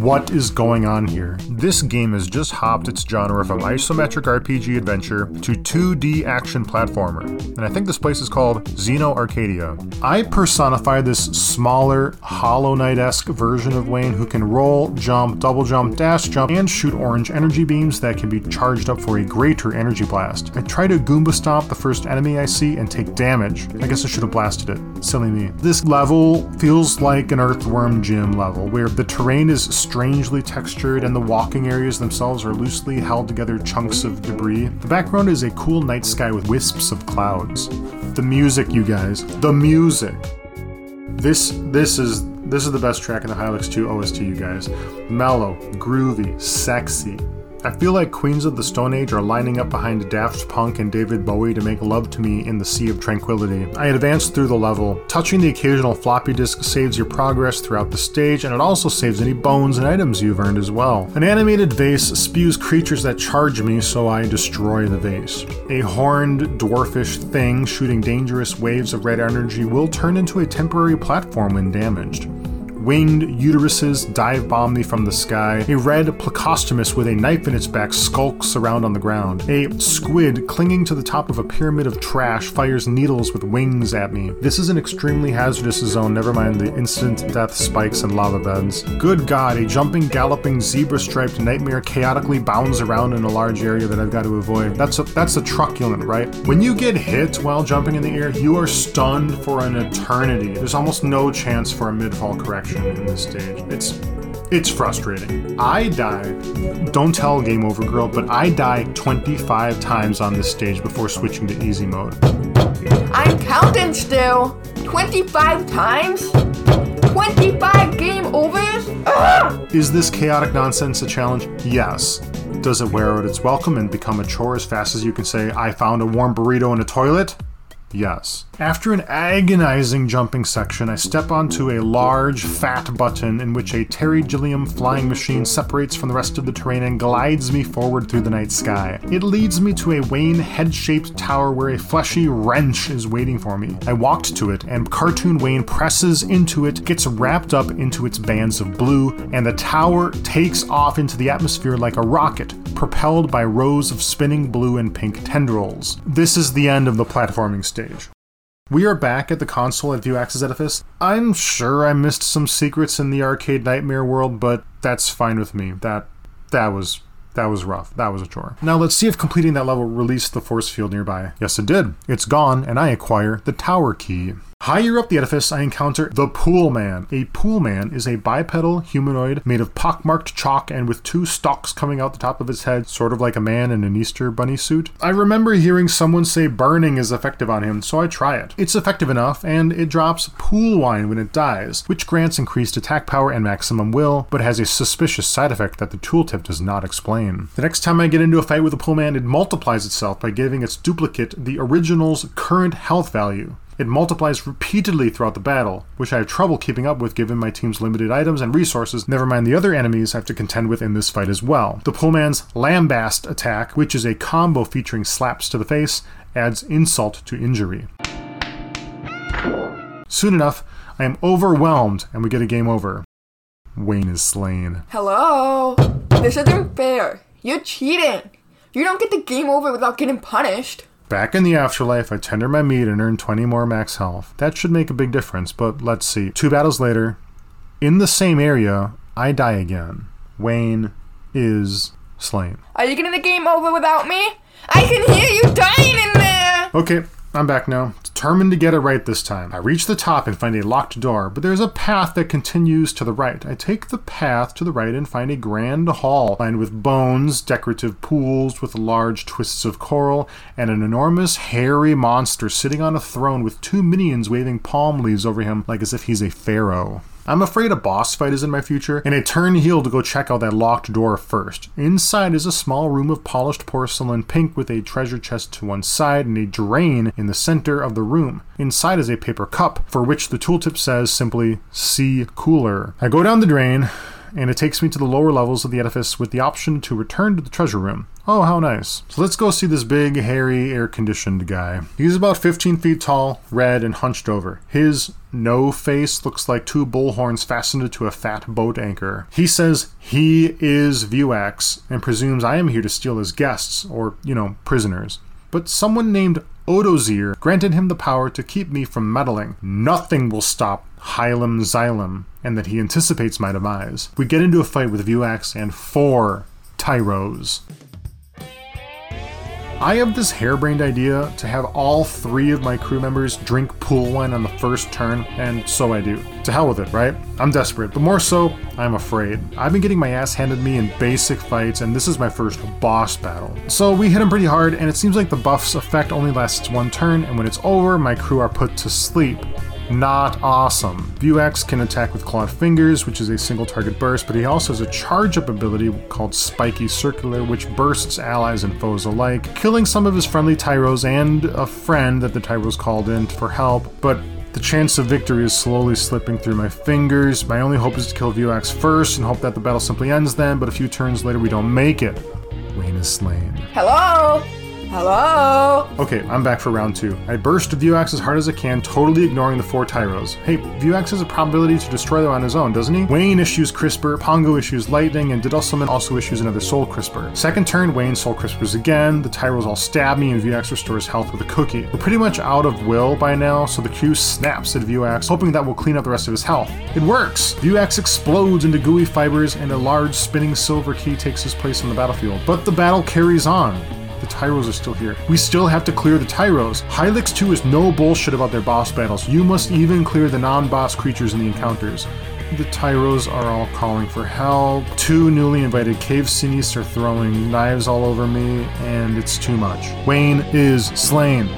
What is going on here? This game has just hopped its genre from isometric RPG adventure to 2D action platformer, and I think this place is called Xeno Arcadia. I personify this smaller, Hollow Knight esque version of Wayne who can roll, jump, double jump, dash jump, and shoot orange energy beams that can be charged up for a greater energy blast. I try to Goomba stomp the first enemy I see and take damage. I guess I should have blasted it. Silly me. This level feels like an Earthworm Jim level, where the terrain is strangely textured and the walking areas themselves are loosely held together chunks of debris. The background is a cool night sky with wisps of clouds. The music, you guys. The music. This this is this is the best track in the Hylics 2 OST, you guys. Mellow, groovy, sexy, I feel like Queens of the Stone Age are lining up behind Daft Punk and David Bowie to make love to me in the Sea of Tranquility. I advance through the level. Touching the occasional floppy disk saves your progress throughout the stage, and it also saves any bones and items you've earned as well. An animated vase spews creatures that charge me, so I destroy the vase. A horned, dwarfish thing shooting dangerous waves of red energy will turn into a temporary platform when damaged. Winged uteruses dive bomb me from the sky. A red plecostomus with a knife in its back skulks around on the ground. A squid clinging to the top of a pyramid of trash fires needles with wings at me. This is an extremely hazardous zone, never mind the instant death spikes and lava beds. Good god, a jumping, galloping, zebra striped nightmare chaotically bounds around in a large area that I've got to avoid. That's a, that's a truculent, right? When you get hit while jumping in the air, you are stunned for an eternity. There's almost no chance for a mid-fall correction in this stage. It's it's frustrating. I die. Don't tell Game Over Girl, but I die 25 times on this stage before switching to easy mode. I'm counting still. 25 times? 25 game overs? Ugh! Is this chaotic nonsense a challenge? Yes. Does it wear out its welcome and become a chore as fast as you can say, I found a warm burrito in a toilet? Yes. After an agonizing jumping section, I step onto a large, fat button in which a Terry Gilliam flying machine separates from the rest of the terrain and glides me forward through the night sky. It leads me to a Wayne head shaped tower where a fleshy wrench is waiting for me. I walked to it, and Cartoon Wayne presses into it, gets wrapped up into its bands of blue, and the tower takes off into the atmosphere like a rocket, propelled by rows of spinning blue and pink tendrils. This is the end of the platforming stage. We are back at the console at View Edifice. I'm sure I missed some secrets in the arcade nightmare world, but that's fine with me. That that was that was rough. That was a chore. Now let's see if completing that level released the force field nearby. Yes, it did. It's gone, and I acquire the tower key. Higher up the edifice, I encounter the Pool Man. A Pool Man is a bipedal humanoid made of pockmarked chalk and with two stalks coming out the top of his head, sort of like a man in an Easter bunny suit. I remember hearing someone say burning is effective on him, so I try it. It's effective enough, and it drops pool wine when it dies, which grants increased attack power and maximum will, but has a suspicious side effect that the tooltip does not explain. The next time I get into a fight with a Pool Man, it multiplies itself by giving its duplicate the original's current health value. It multiplies repeatedly throughout the battle, which I have trouble keeping up with given my team's limited items and resources, never mind the other enemies I have to contend with in this fight as well. The Pullman's Lambast attack, which is a combo featuring slaps to the face, adds insult to injury. Soon enough, I am overwhelmed and we get a game over. Wayne is slain. Hello? This isn't fair. You're cheating. You don't get the game over without getting punished. Back in the afterlife, I tender my meat and earn 20 more max health. That should make a big difference, but let's see. Two battles later, in the same area, I die again. Wayne is slain. Are you getting the game over without me? I can hear you dying in there! Okay, I'm back now, determined to get it right this time. I reach the top and find a locked door, but there's a path that continues to the right. I take the path to the right and find a grand hall lined with bones, decorative pools with large twists of coral, and an enormous hairy monster sitting on a throne with two minions waving palm leaves over him like as if he's a pharaoh. I'm afraid a boss fight is in my future, and I turn heel to go check out that locked door first. Inside is a small room of polished porcelain pink with a treasure chest to one side and a drain in the center of the room. Inside is a paper cup, for which the tooltip says simply, See Cooler. I go down the drain, and it takes me to the lower levels of the edifice with the option to return to the treasure room. Oh, how nice. So let's go see this big, hairy, air conditioned guy. He's about 15 feet tall, red, and hunched over. His no face looks like two bullhorns fastened to a fat boat anchor. He says he is Viewax and presumes I am here to steal his guests, or, you know, prisoners. But someone named Odozier granted him the power to keep me from meddling. Nothing will stop Hylam Xylem, and that he anticipates my demise. We get into a fight with Viewax and four Tyros. I have this harebrained idea to have all three of my crew members drink pool wine on the first turn, and so I do. To hell with it, right? I'm desperate, but more so, I'm afraid. I've been getting my ass handed me in basic fights, and this is my first boss battle. So we hit him pretty hard, and it seems like the buff's effect only lasts one turn, and when it's over, my crew are put to sleep not awesome. Viewax can attack with clawed fingers, which is a single target burst, but he also has a charge up ability called Spiky Circular, which bursts allies and foes alike, killing some of his friendly Tyros and a friend that the Tyros called in for help, but the chance of victory is slowly slipping through my fingers. My only hope is to kill Viewax first and hope that the battle simply ends then, but a few turns later we don't make it. Wayne is slain. Hello? Hello? Okay, I'm back for round two. I burst Viewax as hard as I can, totally ignoring the four Tyros. Hey, Viewax has a probability to destroy them on his own, doesn't he? Wayne issues Crisper, Pongo issues Lightning, and Diddlesuman also issues another Soul Crisper. Second turn, Wayne Soul Crispers again, the Tyros all stab me, and Viewax restores health with a cookie. We're pretty much out of will by now, so the Q snaps at Viewax, hoping that will clean up the rest of his health. It works! Viewax explodes into gooey fibers, and a large spinning silver key takes his place on the battlefield. But the battle carries on the Tyros are still here. We still have to clear the Tyros. Hylics 2 is no bullshit about their boss battles. You must even clear the non-boss creatures in the encounters. The Tyros are all calling for help. Two newly invited cave sinis are throwing knives all over me, and it's too much. Wayne is slain.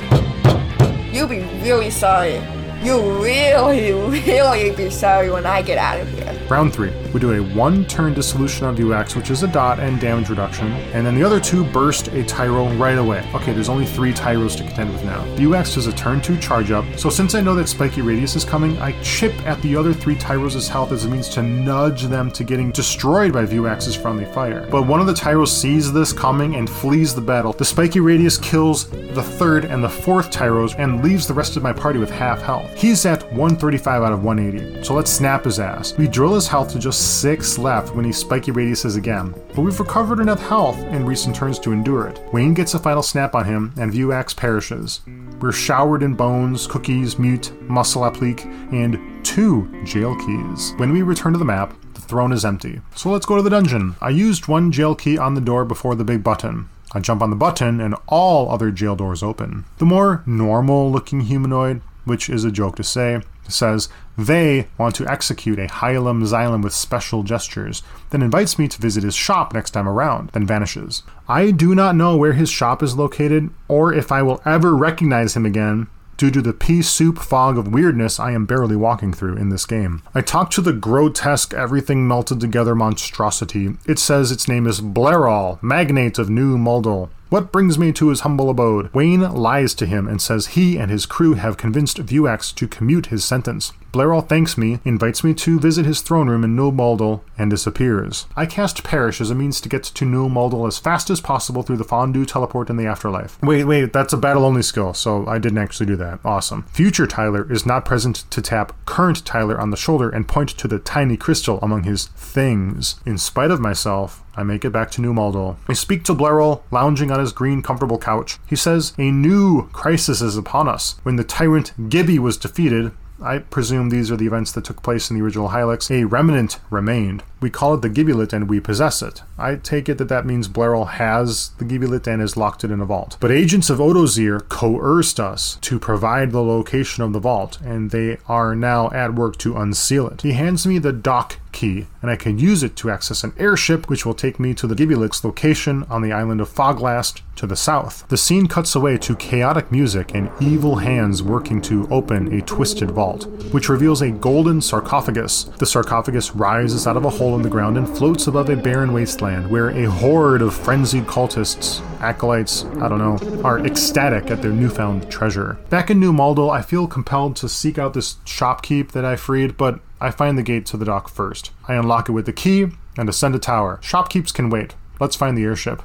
You'll be really sorry. You'll really, really be sorry when I get out of here. Round 3. We do a one turn dissolution on Viewax, which is a dot and damage reduction, and then the other two burst a Tyro right away. Okay, there's only three Tyros to contend with now. Viewax does a turn 2 charge up, so since I know that Spiky Radius is coming, I chip at the other three Tyros' health as a means to nudge them to getting destroyed by Viewax's friendly fire. But one of the Tyros sees this coming and flees the battle. The Spiky Radius kills the third and the fourth Tyros and leaves the rest of my party with half health. He's at 135 out of 180, so let's snap his ass. We drill his health to just 6 left when he spiky radiuses again, but we've recovered enough health in recent turns to endure it. Wayne gets a final snap on him, and Viewax perishes. We're showered in bones, cookies, mute, muscle applique, and two jail keys. When we return to the map, the throne is empty. So let's go to the dungeon. I used one jail key on the door before the big button. I jump on the button and all other jail doors open. The more normal looking humanoid, which is a joke to say, says they want to execute a Hylam Xylem with special gestures, then invites me to visit his shop next time around, then vanishes. I do not know where his shop is located, or if I will ever recognize him again, due to the pea soup fog of weirdness I am barely walking through in this game. I talk to the grotesque, everything melted together monstrosity. It says its name is Blerol, Magnate of New Muldul. What brings me to his humble abode? Wayne lies to him and says he and his crew have convinced Viewax to commute his sentence. Blerol thanks me, invites me to visit his throne room in New Muldul, and disappears. I cast Perish as a means to get to New Muldul as fast as possible through the Fondue teleport in the afterlife. Wait, wait, that's a battle only skill, so I didn't actually do that. Awesome. Future Tyler is not present to tap current Tyler on the shoulder and point to the tiny crystal among his things. In spite of myself, I make it back to New Muldal. I speak to Blerol, lounging on his green, comfortable couch. He says, A new crisis is upon us. When the tyrant Gibby was defeated, I presume these are the events that took place in the original Hylics. A remnant remained. We call it the Gibulet and we possess it. I take it that that means Blerol has the Gibulet and has locked it in a vault. But agents of Odozir coerced us to provide the location of the vault, and they are now at work to unseal it. He hands me the dock key, and I can use it to access an airship which will take me to the Gibulet's location on the island of Foglast to the south. The scene cuts away to chaotic music and evil hands working to open a twisted vault, which reveals a golden sarcophagus. The sarcophagus rises out of a hole in the ground and floats above a barren wasteland where a horde of frenzied cultists, acolytes, I don't know, are ecstatic at their newfound treasure. Back in New Muldul, I feel compelled to seek out this shopkeep that I freed, but I find the gate to the dock first. I unlock it with the key and ascend a tower. Shopkeeps can wait. Let's find the airship.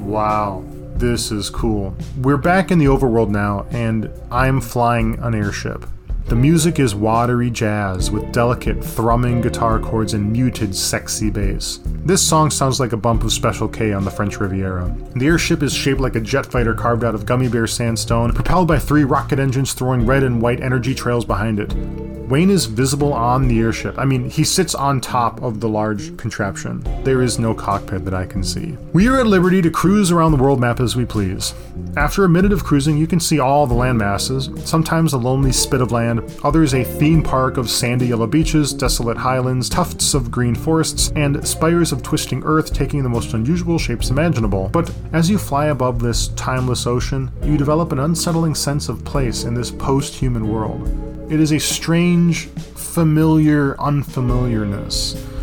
Wow, this is cool. We're back in the overworld now, and I'm flying an airship. The music is watery jazz with delicate, thrumming guitar chords and muted, sexy bass. This song sounds like a bump of Special K on the French Riviera. The airship is shaped like a jet fighter carved out of gummy bear sandstone, propelled by three rocket engines throwing red and white energy trails behind it. Wayne is visible on the airship. I mean, he sits on top of the large contraption. There is no cockpit that I can see. We are at liberty to cruise around the world map as we please. After a minute of cruising, you can see all the land masses, sometimes a lonely spit of land, others a theme park of sandy yellow beaches, desolate highlands, tufts of green forests, and spires of twisting earth taking the most unusual shapes imaginable. But as you fly above this timeless ocean, you develop an unsettling sense of place in this post human world. It is a strange, familiar unfamiliarness.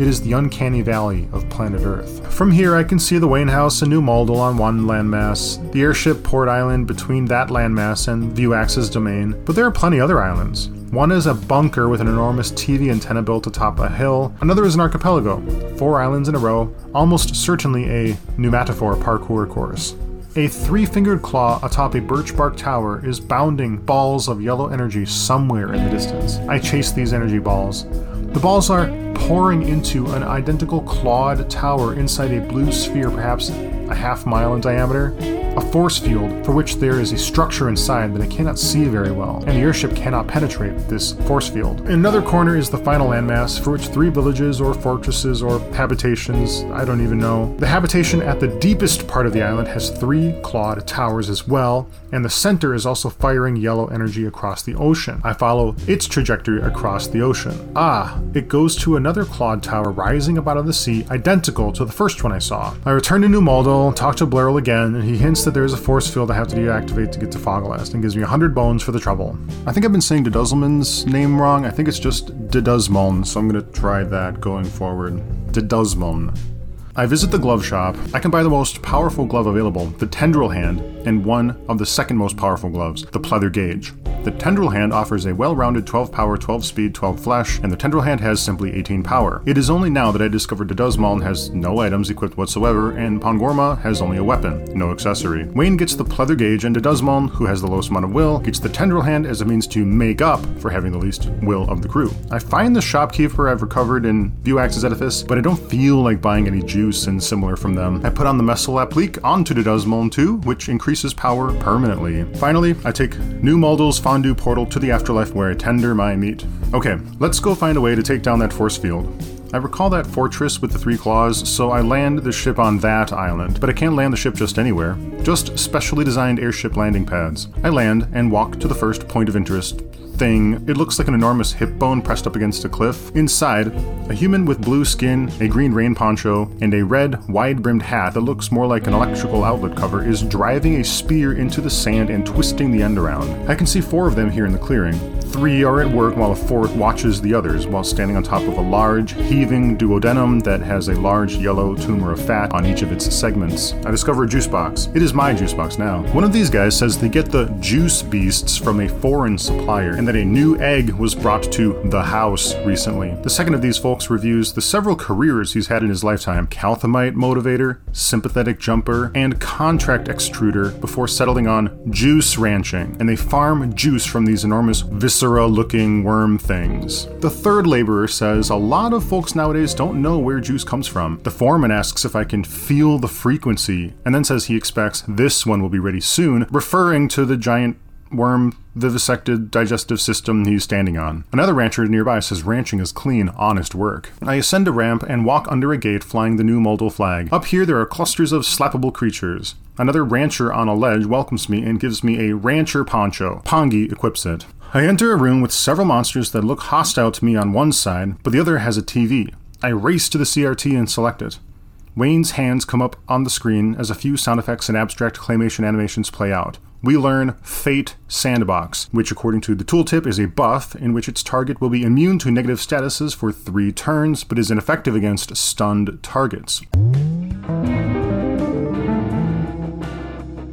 It is the uncanny valley of planet Earth. From here, I can see the Wayne House and New Muldul on one landmass, the airship Port Island between that landmass and Viewax's domain, but there are plenty other islands. One is a bunker with an enormous TV antenna built atop a hill. Another is an archipelago, four islands in a row, almost certainly a pneumatophore parkour course. A three fingered claw atop a birch bark tower is bounding balls of yellow energy somewhere in the distance. I chase these energy balls. The balls are pouring into an identical clawed tower inside a blue sphere, perhaps a half mile in diameter. A force field for which there is a structure inside that I cannot see very well, and the airship cannot penetrate this force field. In another corner is the final landmass for which three villages or fortresses or habitations, I don't even know. The habitation at the deepest part of the island has three clawed towers as well, and the center is also firing yellow energy across the ocean. I follow its trajectory across the ocean. Ah, it goes to another clawed tower rising up out of the sea, identical to the first one I saw. I return to New Muldul, talk to Blerol again, and he hints that there is a force field I have to deactivate to get to Foglast and gives me 100 bones for the trouble. I think I've been saying Deduzzelman's name wrong. I think it's just Deduzmon, so I'm gonna try that going forward. Deduzmon. I visit the glove shop. I can buy the most powerful glove available, the Tendril Hand, and one of the second most powerful gloves, the Pleather Gauge. The Tendril Hand offers a well rounded 12 power, 12 speed, 12 flesh, and the Tendril Hand has simply 18 power. It is only now that I discovered that Duzmaln has no items equipped whatsoever, and Pongorma has only a weapon, no accessory. Wayne gets the Pleather Gauge, and Duzmaln, who has the lowest amount of will, gets the Tendril Hand as a means to make up for having the least will of the crew. I find the shopkeeper I've recovered in Viewax's edifice, but I don't feel like buying any juice and similar from them. I put on the Messel applique onto the Duzmaln too, which increases power permanently. Finally, I take New Muldul's fondue portal to the afterlife where I tender my meat. Okay, let's go find a way to take down that force field. I recall that fortress with the three claws, so I land the ship on that island, but I can't land the ship just anywhere, just specially designed airship landing pads. I land and walk to the first point of interest, thing. It looks like an enormous hip bone pressed up against a cliff. Inside, a human with blue skin, a green rain poncho, and a red, wide brimmed hat that looks more like an electrical outlet cover is driving a spear into the sand and twisting the end around. I can see four of them here in the clearing. Three are at work while a fourth watches the others while standing on top of a large, heaving duodenum that has a large yellow tumor of fat on each of its segments. I discover a juice box. It is my juice box now. One of these guys says they get the juice beasts from a foreign supplier and that a new egg was brought to the house recently. The second of these folks reviews the several careers he's had in his lifetime Calthemite motivator, sympathetic jumper, and contract extruder before settling on juice ranching, and they farm juice from these enormous viscera looking worm things. The third laborer says a lot of folks nowadays don't know where juice comes from. The foreman asks if I can feel the frequency, and then says he expects this one will be ready soon, referring to the giant worm vivisected digestive system he's standing on. Another rancher nearby says ranching is clean, honest work. I ascend a ramp and walk under a gate flying the new Muldul flag. Up here there are clusters of slappable creatures. Another rancher on a ledge welcomes me and gives me a rancher poncho. Pongi equips it. I enter a room with several monsters that look hostile to me on one side, but the other has a TV. I race to the CRT and select it. Wayne's hands come up on the screen as a few sound effects and abstract claymation animations play out. We learn Fate Sandbox, which, according to the tooltip, is a buff in which its target will be immune to negative statuses for three turns, but is ineffective against stunned targets.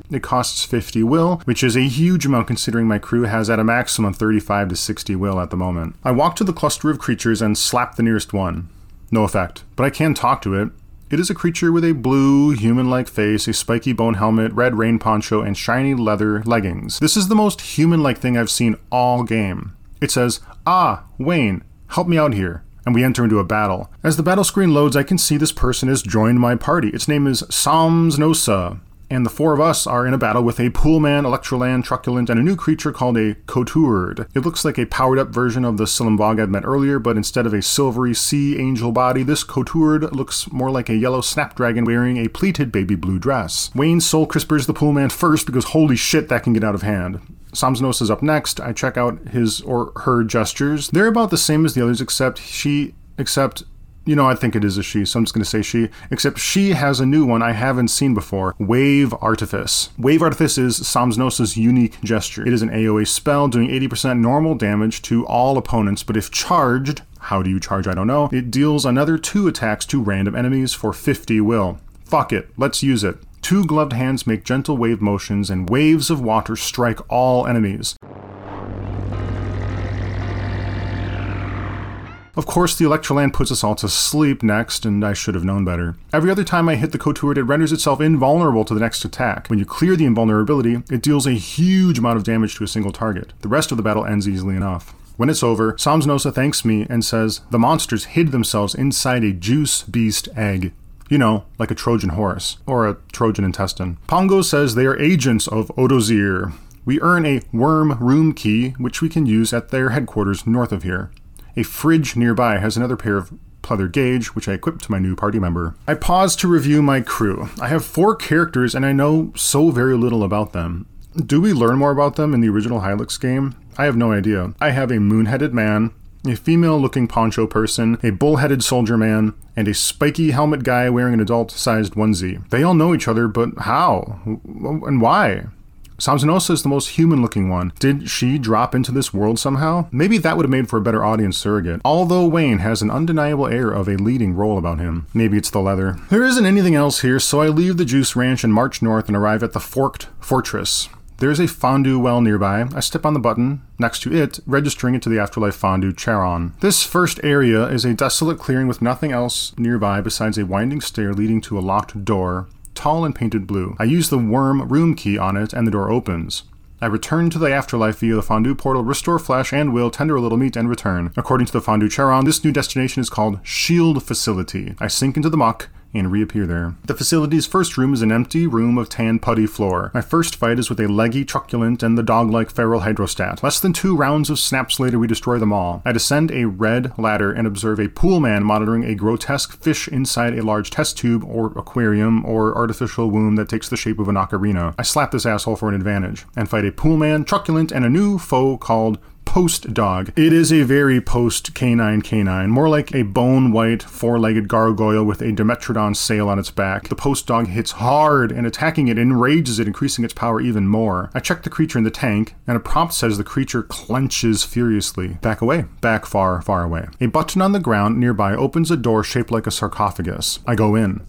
It costs 50 will, which is a huge amount considering my crew has at a maximum 35 to 60 will at the moment. I walk to the cluster of creatures and slap the nearest one. No effect, but I can talk to it. It is a creature with a blue, human like face, a spiky bone helmet, red rain poncho, and shiny leather leggings. This is the most human like thing I've seen all game. It says, Ah, Wayne, help me out here. And we enter into a battle. As the battle screen loads, I can see this person has joined my party. Its name is Somsnosa and the four of us are in a battle with a Poolman, Electroland, Truculent, and a new creature called a Koturd. It looks like a powered up version of the Silimbog I'd met earlier, but instead of a silvery sea angel body, this Koturd looks more like a yellow snapdragon wearing a pleated baby blue dress. Wayne soul crispers the Poolman first because holy shit, that can get out of hand. Samsnos is up next. I check out his or her gestures. They're about the same as the others, except she, except you know, I think it is a she, so I'm just going to say she. Except she has a new one I haven't seen before Wave Artifice. Wave Artifice is Samsnos' unique gesture. It is an AoE spell doing 80% normal damage to all opponents, but if charged, how do you charge? I don't know. It deals another two attacks to random enemies for 50 will. Fuck it, let's use it. Two gloved hands make gentle wave motions, and waves of water strike all enemies. Of course, the Electroland puts us all to sleep next, and I should have known better. Every other time I hit the Koturd, it renders itself invulnerable to the next attack. When you clear the invulnerability, it deals a huge amount of damage to a single target. The rest of the battle ends easily enough. When it's over, Somsnosa thanks me and says the monsters hid themselves inside a juice beast egg. You know, like a Trojan horse, or a Trojan intestine. Pongo says they are agents of Odozir. We earn a worm room key, which we can use at their headquarters north of here. A fridge nearby has another pair of pleather gauge, which I equipped to my new party member. I pause to review my crew. I have four characters and I know so very little about them. Do we learn more about them in the original Hylics game? I have no idea. I have a moon headed man, a female looking poncho person, a bull headed soldier man, and a spiky helmet guy wearing an adult sized onesie. They all know each other, but how? And why? Somsnosa is the most human looking one. Did she drop into this world somehow? Maybe that would have made for a better audience surrogate. Although Wayne has an undeniable air of a leading role about him. Maybe it's the leather. There isn't anything else here, so I leave the Juice Ranch and march north and arrive at the Forked Fortress. There's a fondue well nearby. I step on the button next to it, registering it to the Afterlife Fondue Charon. This first area is a desolate clearing with nothing else nearby besides a winding stair leading to a locked door tall and painted blue. I use the worm room key on it, and the door opens. I return to the afterlife via the fondue portal, restore flesh and will, tender a little meat, and return. According to the fondue Charon, this new destination is called Shield Facility. I sink into the muck, and reappear there. The facility's first room is an empty room of tan putty floor. My first fight is with a leggy truculent and the dog-like feral hydrostat. Less than two rounds of snaps later, we destroy them all. I descend a red ladder and observe a pool man monitoring a grotesque fish inside a large test tube or aquarium or artificial womb that takes the shape of an ocarina. I slap this asshole for an advantage and fight a pool man, truculent, and a new foe called post dog. It is a very post canine canine, more like a bone white, four legged gargoyle with a Dimetrodon sail on its back. The post dog hits hard, and attacking it enrages it, increasing its power even more. I check the creature in the tank, and a prompt says the creature clenches furiously. Back away. Back far, far away. A button on the ground nearby opens a door shaped like a sarcophagus. I go in.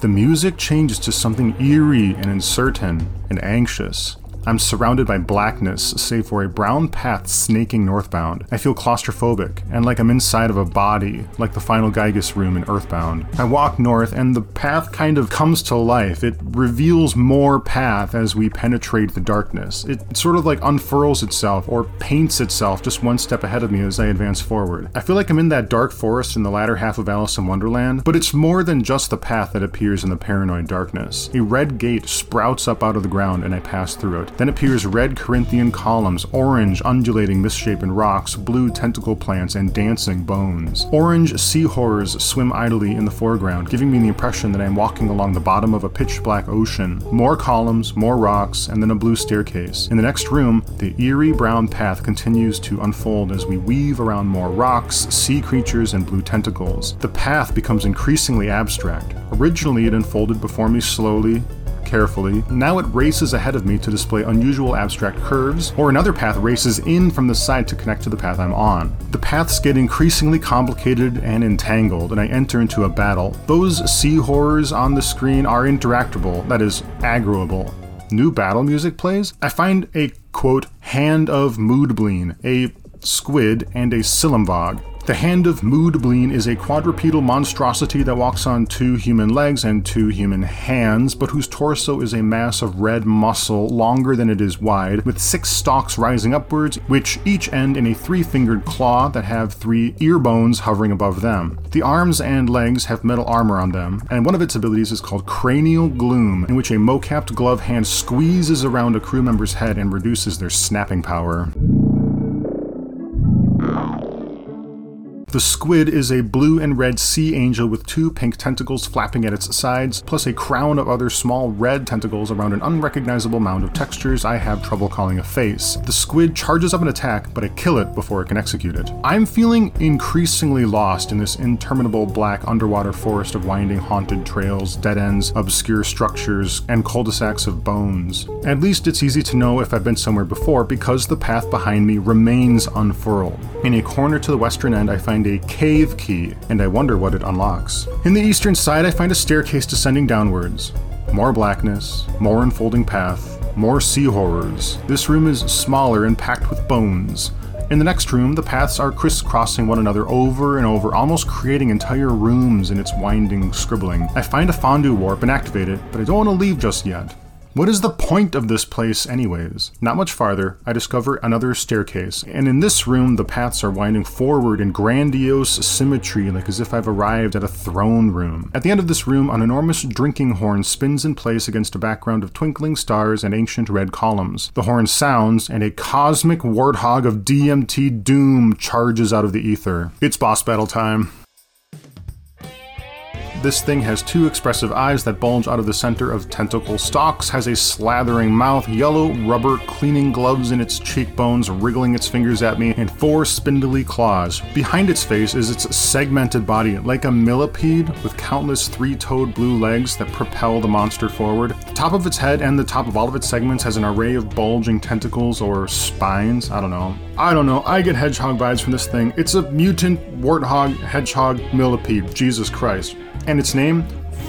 The music changes to something eerie and uncertain and anxious. I'm surrounded by blackness, save for a brown path snaking northbound. I feel claustrophobic, and like I'm inside of a body, like the final Giygas room in Earthbound. I walk north, and the path kind of comes to life. It reveals more path as we penetrate the darkness. It sort of like unfurls itself or paints itself just one step ahead of me as I advance forward. I feel like I'm in that dark forest in the latter half of Alice in Wonderland, but it's more than just the path that appears in the paranoid darkness. A red gate sprouts up out of the ground and I pass through it. Then appears red Corinthian columns, orange undulating misshapen rocks, blue tentacle plants, and dancing bones. Orange sea horrors swim idly in the foreground, giving me the impression that I am walking along the bottom of a pitch black ocean. More columns, more rocks, and then a blue staircase. In the next room, the eerie brown path continues to unfold as we weave around more rocks, sea creatures, and blue tentacles. The path becomes increasingly abstract. Originally, it unfolded before me slowly, carefully. Now it races ahead of me to display unusual abstract curves, or another path races in from the side to connect to the path I'm on. The paths get increasingly complicated and entangled, and I enter into a battle. Those sea horrors on the screen are interactable, that is, aggroable. New battle music plays. I find a quote, hand of moodbleen, a squid, and a Silumvog. The Hand of Moodbleen is a quadrupedal monstrosity that walks on two human legs and two human hands, but whose torso is a mass of red muscle longer than it is wide, with six stalks rising upwards, which each end in a three fingered claw that have three ear bones hovering above them. The arms and legs have metal armor on them, and one of its abilities is called Cranial Gloom, in which a mo capped glove hand squeezes around a crew member's head and reduces their snapping power. The squid is a blue and red sea angel with two pink tentacles flapping at its sides, plus a crown of other small red tentacles around an unrecognizable mound of textures I have trouble calling a face. The squid charges up an attack, but I kill it before it can execute it. I'm feeling increasingly lost in this interminable black underwater forest of winding haunted trails, dead ends, obscure structures, and cul-de-sacs of bones. At least it's easy to know if I've been somewhere before because the path behind me remains unfurled. In a corner to the western end, I find a cave key, and I wonder what it unlocks. In the eastern side, I find a staircase descending downwards. More blackness, more unfolding path, more sea horrors. This room is smaller and packed with bones. In the next room, the paths are crisscrossing one another over and over, almost creating entire rooms in its winding scribbling. I find a fondue warp and activate it, but I don't want to leave just yet. What is the point of this place, anyways? Not much farther, I discover another staircase, and in this room, the paths are winding forward in grandiose symmetry, like as if I've arrived at a throne room. At the end of this room, an enormous drinking horn spins in place against a background of twinkling stars and ancient red columns. The horn sounds, and a cosmic warthog of DMT doom charges out of the ether. It's boss battle time. This thing has two expressive eyes that bulge out of the center of tentacle stalks, has a slathering mouth, yellow rubber cleaning gloves in its cheekbones, wriggling its fingers at me, and four spindly claws. Behind its face is its segmented body, like a millipede with countless three toed blue legs that propel the monster forward. The top of its head and the top of all of its segments has an array of bulging tentacles or spines. I don't know. I don't know. I get hedgehog vibes from this thing. It's a mutant warthog hedgehog millipede. Jesus Christ and its name,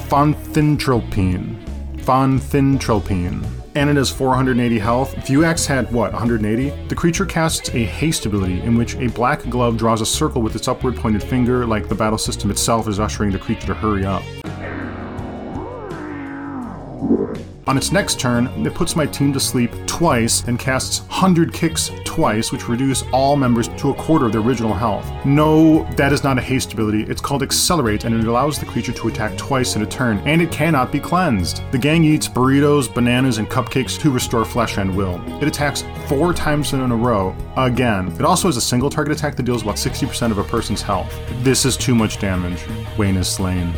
Fonthintropine. Fonthintropine. And it has 480 health. Viewax had what, 180? The creature casts a haste ability in which a black glove draws a circle with its upward pointed finger, like the battle system itself is ushering the creature to hurry up. On its next turn, it puts my team to sleep twice and casts 100 kicks twice, which reduce all members to a quarter of their original health. No, that is not a haste ability. It's called Accelerate, and it allows the creature to attack twice in a turn, and it cannot be cleansed. The gang eats burritos, bananas, and cupcakes to restore flesh and will. It attacks four times in a row, again. It also has a single target attack that deals about 60% of a person's health. This is too much damage. Wayne is slain.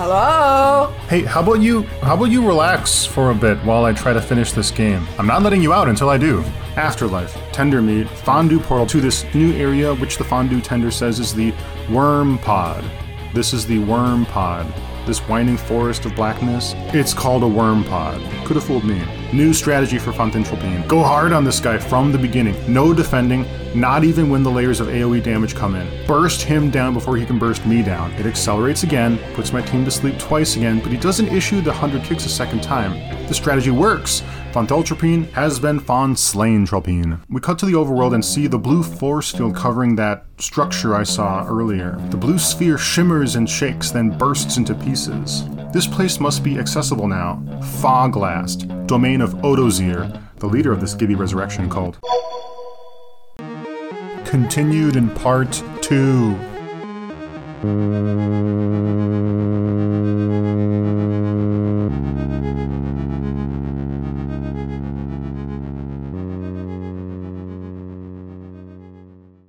Hello? Hello? Hey, how about you how about you relax for a bit while I try to finish this game? I'm not letting you out until I do. Afterlife, tender meat, fondue portal to this new area which the fondue tender says is the worm pod. This is the worm pod. This winding forest of blackness. It's called a worm pod. Could have fooled me. New strategy for Fontentropine. Go hard on this guy from the beginning. No defending, not even when the layers of AoE damage come in. Burst him down before he can burst me down. It accelerates again, puts my team to sleep twice again, but he doesn't issue the 100 kicks a second time. The strategy works. Fonteltropine has been Fon slain Tropine. We cut to the overworld and see the blue force field covering that structure I saw earlier. The blue sphere shimmers and shakes, then bursts into pieces. This place must be accessible now. Foglast, domain of Odozir, the leader of the Skibby Resurrection cult. Continued in part 2.